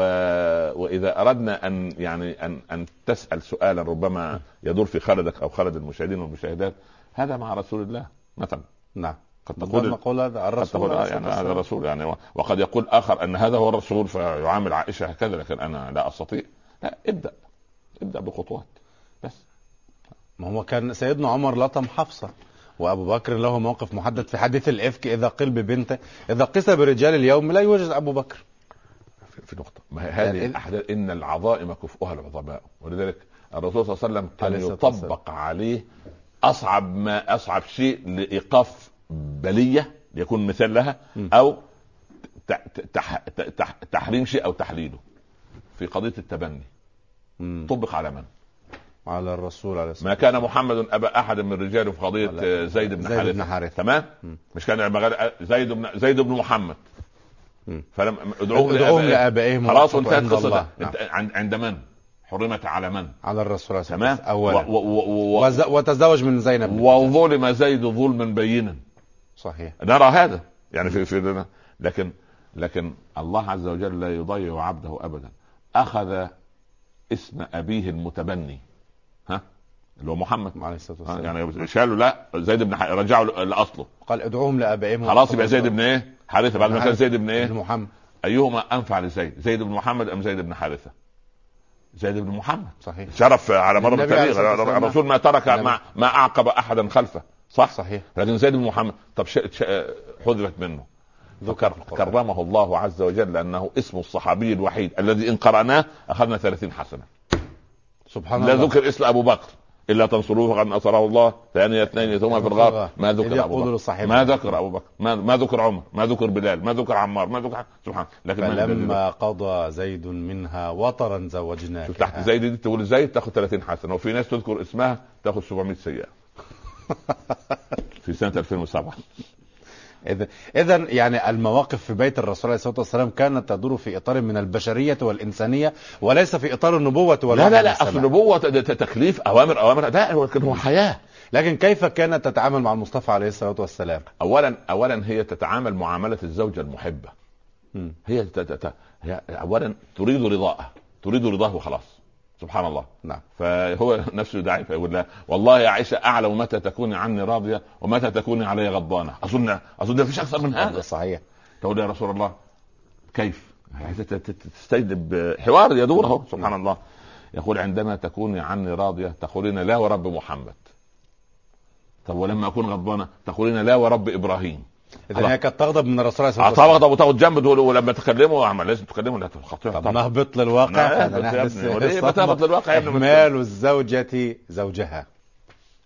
وإذا أردنا أن يعني أن أن تسأل سؤالا ربما يدور في خلدك أو خلد المشاهدين والمشاهدات هذا مع رسول الله مثلا. نعم. قد تقول تقول هذا قد الرسول تقول عليه آه الصلاة يعني هذا. الرسول يعني وقد يقول آخر أن هذا هو الرسول فيعامل عائشة هكذا لكن أنا لا أستطيع. لا ابدأ ابدأ بخطوات. بس. ما هو كان سيدنا عمر لطم حفصة. وأبو بكر له موقف محدد في حديث الإفك إذا قيل ببنته إذا قيس برجال اليوم لا يوجد أبو بكر في- نقطة ما هذه يعني- الأحداث إن العظائم كفؤها العظماء ولذلك الرسول صلى الله عليه وسلم كان. يطبق عليه أصعب ما أصعب شيء لإيقاف بلية ليكون مثال لها تح- تحريم شيء أو تحليله في قضية التبني. طبق على من؟ على الرسول عليه الصلاة ما كان محمد أبا أحد من رجاله في آه، زيد بن زيد حارثة بن حارثة. تمام؟ م. مش كان زيد بن زيد بن محمد. فلم ادعوهم ادعوهم. لآبائهم خلاص وانتهت. قصتها نعم. عند من؟ حرمت على من؟ على الرسول عليه تمام والسلام أولا و- و- و- وز... وتزوج من زينب وظلم زيد ظلما بينا صحيح نرى هذا يعني في في لكن لكن الله عز وجل لا يضيع عبده ابدا أخذ اسم أبيه المتبني اللي هو محمد عليه الصلاة ها، والسلام يعني شالوا لا زيد بن ح- رجعوا لأصله قال ادعوهم لآبائهم خلاص يبقى زيد بن إيه؟ حارثة بعد ما كان. زيد بن إيه؟ محمد أيهما أنفع لزيد؟ زيد بن محمد أم زيد بن حارثة؟ زيد بن محمد صحيح شرف على مر التاريخ. الرسول ما ترك النبي. ما, ما أعقب أحدا خلفه صح صحيح لكن زيد بن محمد طب ش... ش... حذفت منه ذكر. كرمه الله عز وجل لأنه اسم الصحابي الوحيد الذي إن قرأناه أخذنا 30 حسنة سبحان لا الله ذكر اسم أبو بكر إلا تنصروه فقد نصره الله. ثاني اثنين ثم في الغار. ما ذكر أبو بكر. ما ذكر أبو بكر. ما, ما ذكر عمر. ما ذكر بلال. ما ذكر عمار. ما ذكر سبحان. لكن فلما قضى زيد منها وطرا زوجناك. تحت زيد دي تقول زيد تاخذ 30 حسنة. وفي ناس تذكر اسمها تاخذ 700 سيئه في سنة 2007 اذا اذا يعني المواقف في بيت الرسول عليه الصلاة والسلام كانت تدور في إطار من البشرية والإنسانية وليس في إطار النبوة لا والوحي لا لا ت- ت- تكليف اوامر أوامر ده هو حياة. لكن كيف كانت تتعامل مع المصطفى عليه الصلاة والسلام؟ اولا اولا هي تتعامل معاملة الزوجة المحبة. مم. هي هي اولا تريد رضاءه. تريد رضاه وخلاص. سبحان الله. نعم. فهو نفسه يدعي فيقول لها والله يا عائشة أعلم متى تكوني عني راضية ومتى تكوني علي غضبانة. اظن أظن مفيش أكثر من هذا. صحيح. تقول يا رسول الله كيف؟ عايزة تستجلب حوار يدور أهو. سبحان الله. يقول عندما تكوني عني راضية تقولين لا ورب محمد. طب ولما أكون غضبانة تقولين لا ورب إبراهيم. اذا هي كانت تغضب من الرسول عليه الصلاة والسلام. وتقعد جنب تقول ولما تكلموا عمل لازم تكلموا لا خطير طب نهبط للواقع؟ نهبط للواقع يا ابني؟ اهمال الزوجة زوجها.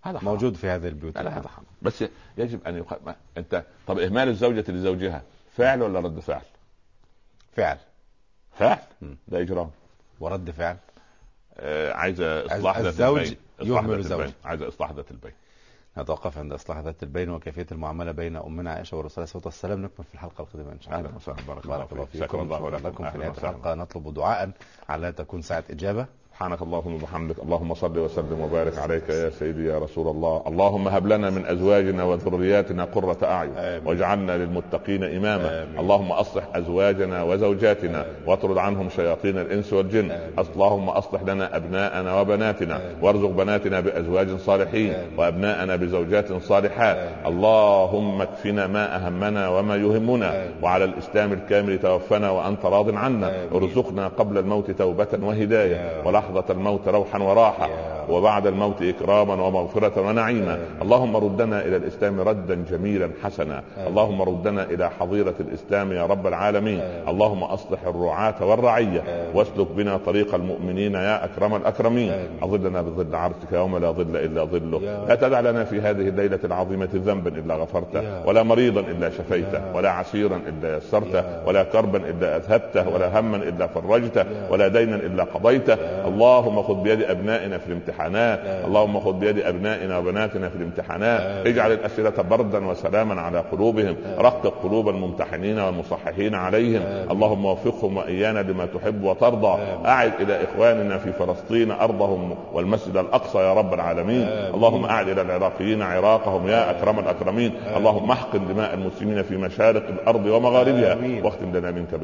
هذا حرام. موجود في هذه البيوت. لا لا هذا حرام. بس يجب أن يق... ما... انت طب إهمال الزوجة لزوجها فعل ولا رد فعل؟ فعل. فعل. ده إجرام. ورد فعل. آه عايزة إصلاح ذات الزوج يهمل زوجه. البين. عايزة إصلاح ذات البين. نتوقف عند إصلاح ذات البين وكيفية المعاملة بين أمنا عائشة والرسول عليه الصلاة والسلام. نكمل في الحلقة القادمة إن شاء الله. أهلا وسهلا. بارك, الله فيكم الله شكرا لكم لكم. في أهلاً نهايه وسهلاً. الحلقة نطلب دعاء على تكون ساعة إجابة. سبحانك اللهم وبحمدك اللهم صل وسلم وبارك عليك يا سيدي يا رسول الله. اللهم هب لنا من أزواجنا وذرياتنا قرة أعين آمين. واجعلنا للمتقين إماما. آمين. اللهم أصلح أزواجنا وزوجاتنا واطرد عنهم شياطين الإنس والجن. اللهم أصلح لنا أبناءنا وبناتنا وارزق بناتنا بأزواج صالحين وأبناءنا بزوجات صالحات. اللهم اكفنا ما أهمنا وما يهمنا وعلى الإسلام الكامل توفنا وأنت راض عنا. ارزقنا قبل الموت توبة وهداية ولحظة الموت روحا وراحة وبعد الموت إكراما ومغفرة ونعيما. اللهم ردنا إلى الإسلام ردا جميلا حسنا. اللهم ردنا إلى حظيرة الإسلام يا رب العالمين. اللهم أصلح الرعاة والرعية. واسلك بنا طريق المؤمنين يا أكرم الأكرمين. أظلنا بظل عرشك يوم لا ظل إلا ظله. لا تدع لنا في هذه الليلة العظيمة ذنبا إلا غفرته ولا مريضا إلا شفيته ولا عسيرا إلا يسرته ولا كربا إلا أذهبته ولا هما إلا فرجته ولا دينا إلا قضيته. اللهم خذ بيد أبنائنا في الامتحانات اللهم خذ بيد أبنائنا وبناتنا في الامتحانات. اجعل الأسئلة بردا وسلاما على قلوبهم. رقق قلوب الممتحنين والمصححين عليهم. اللهم وفقهم وإيانا لما تحب وترضى. أعد إلى إخواننا في فلسطين أرضهم والمسجد الأقصى يا رب العالمين. اللهم أعد إلى العراقيين عراقهم يا أكرم الأكرمين. اللهم أحقن دماء المسلمين في مشارق الأرض ومغاربها. واختم لنا منك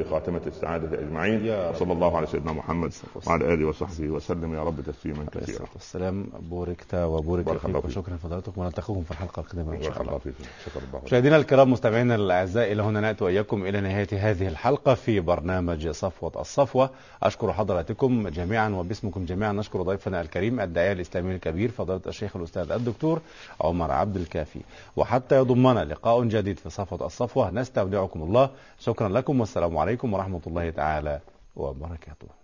أجمعين. يا رب. وصلى الله على سيدنا محمد وعلى آله وصحبه وسلم. يا رب تسليما كثيرا. والسلام. بوركت وبورك فيك. وشكرا لفضلاتكم ونلتقيكم في الحلقة القادمة إن شاء الله. مشاهدينا الكرام مستمعينا الأعزاء إلى هنا نأتي وإياكم إلى نهاية هذه الحلقة في برنامج صفوة الصفوة. أشكر حضراتكم جميعا وباسمكم جميعا نشكر ضيفنا الكريم الداعية الإسلامي الكبير فضيلة الشيخ الأستاذ الدكتور عمر عبد الكافي. وحتى يضمنا لقاء جديد في صفوة الصفوة. نستودعكم الله. شكرا لكم والسلام عليكم ورحمة الله تعالى وبركاته.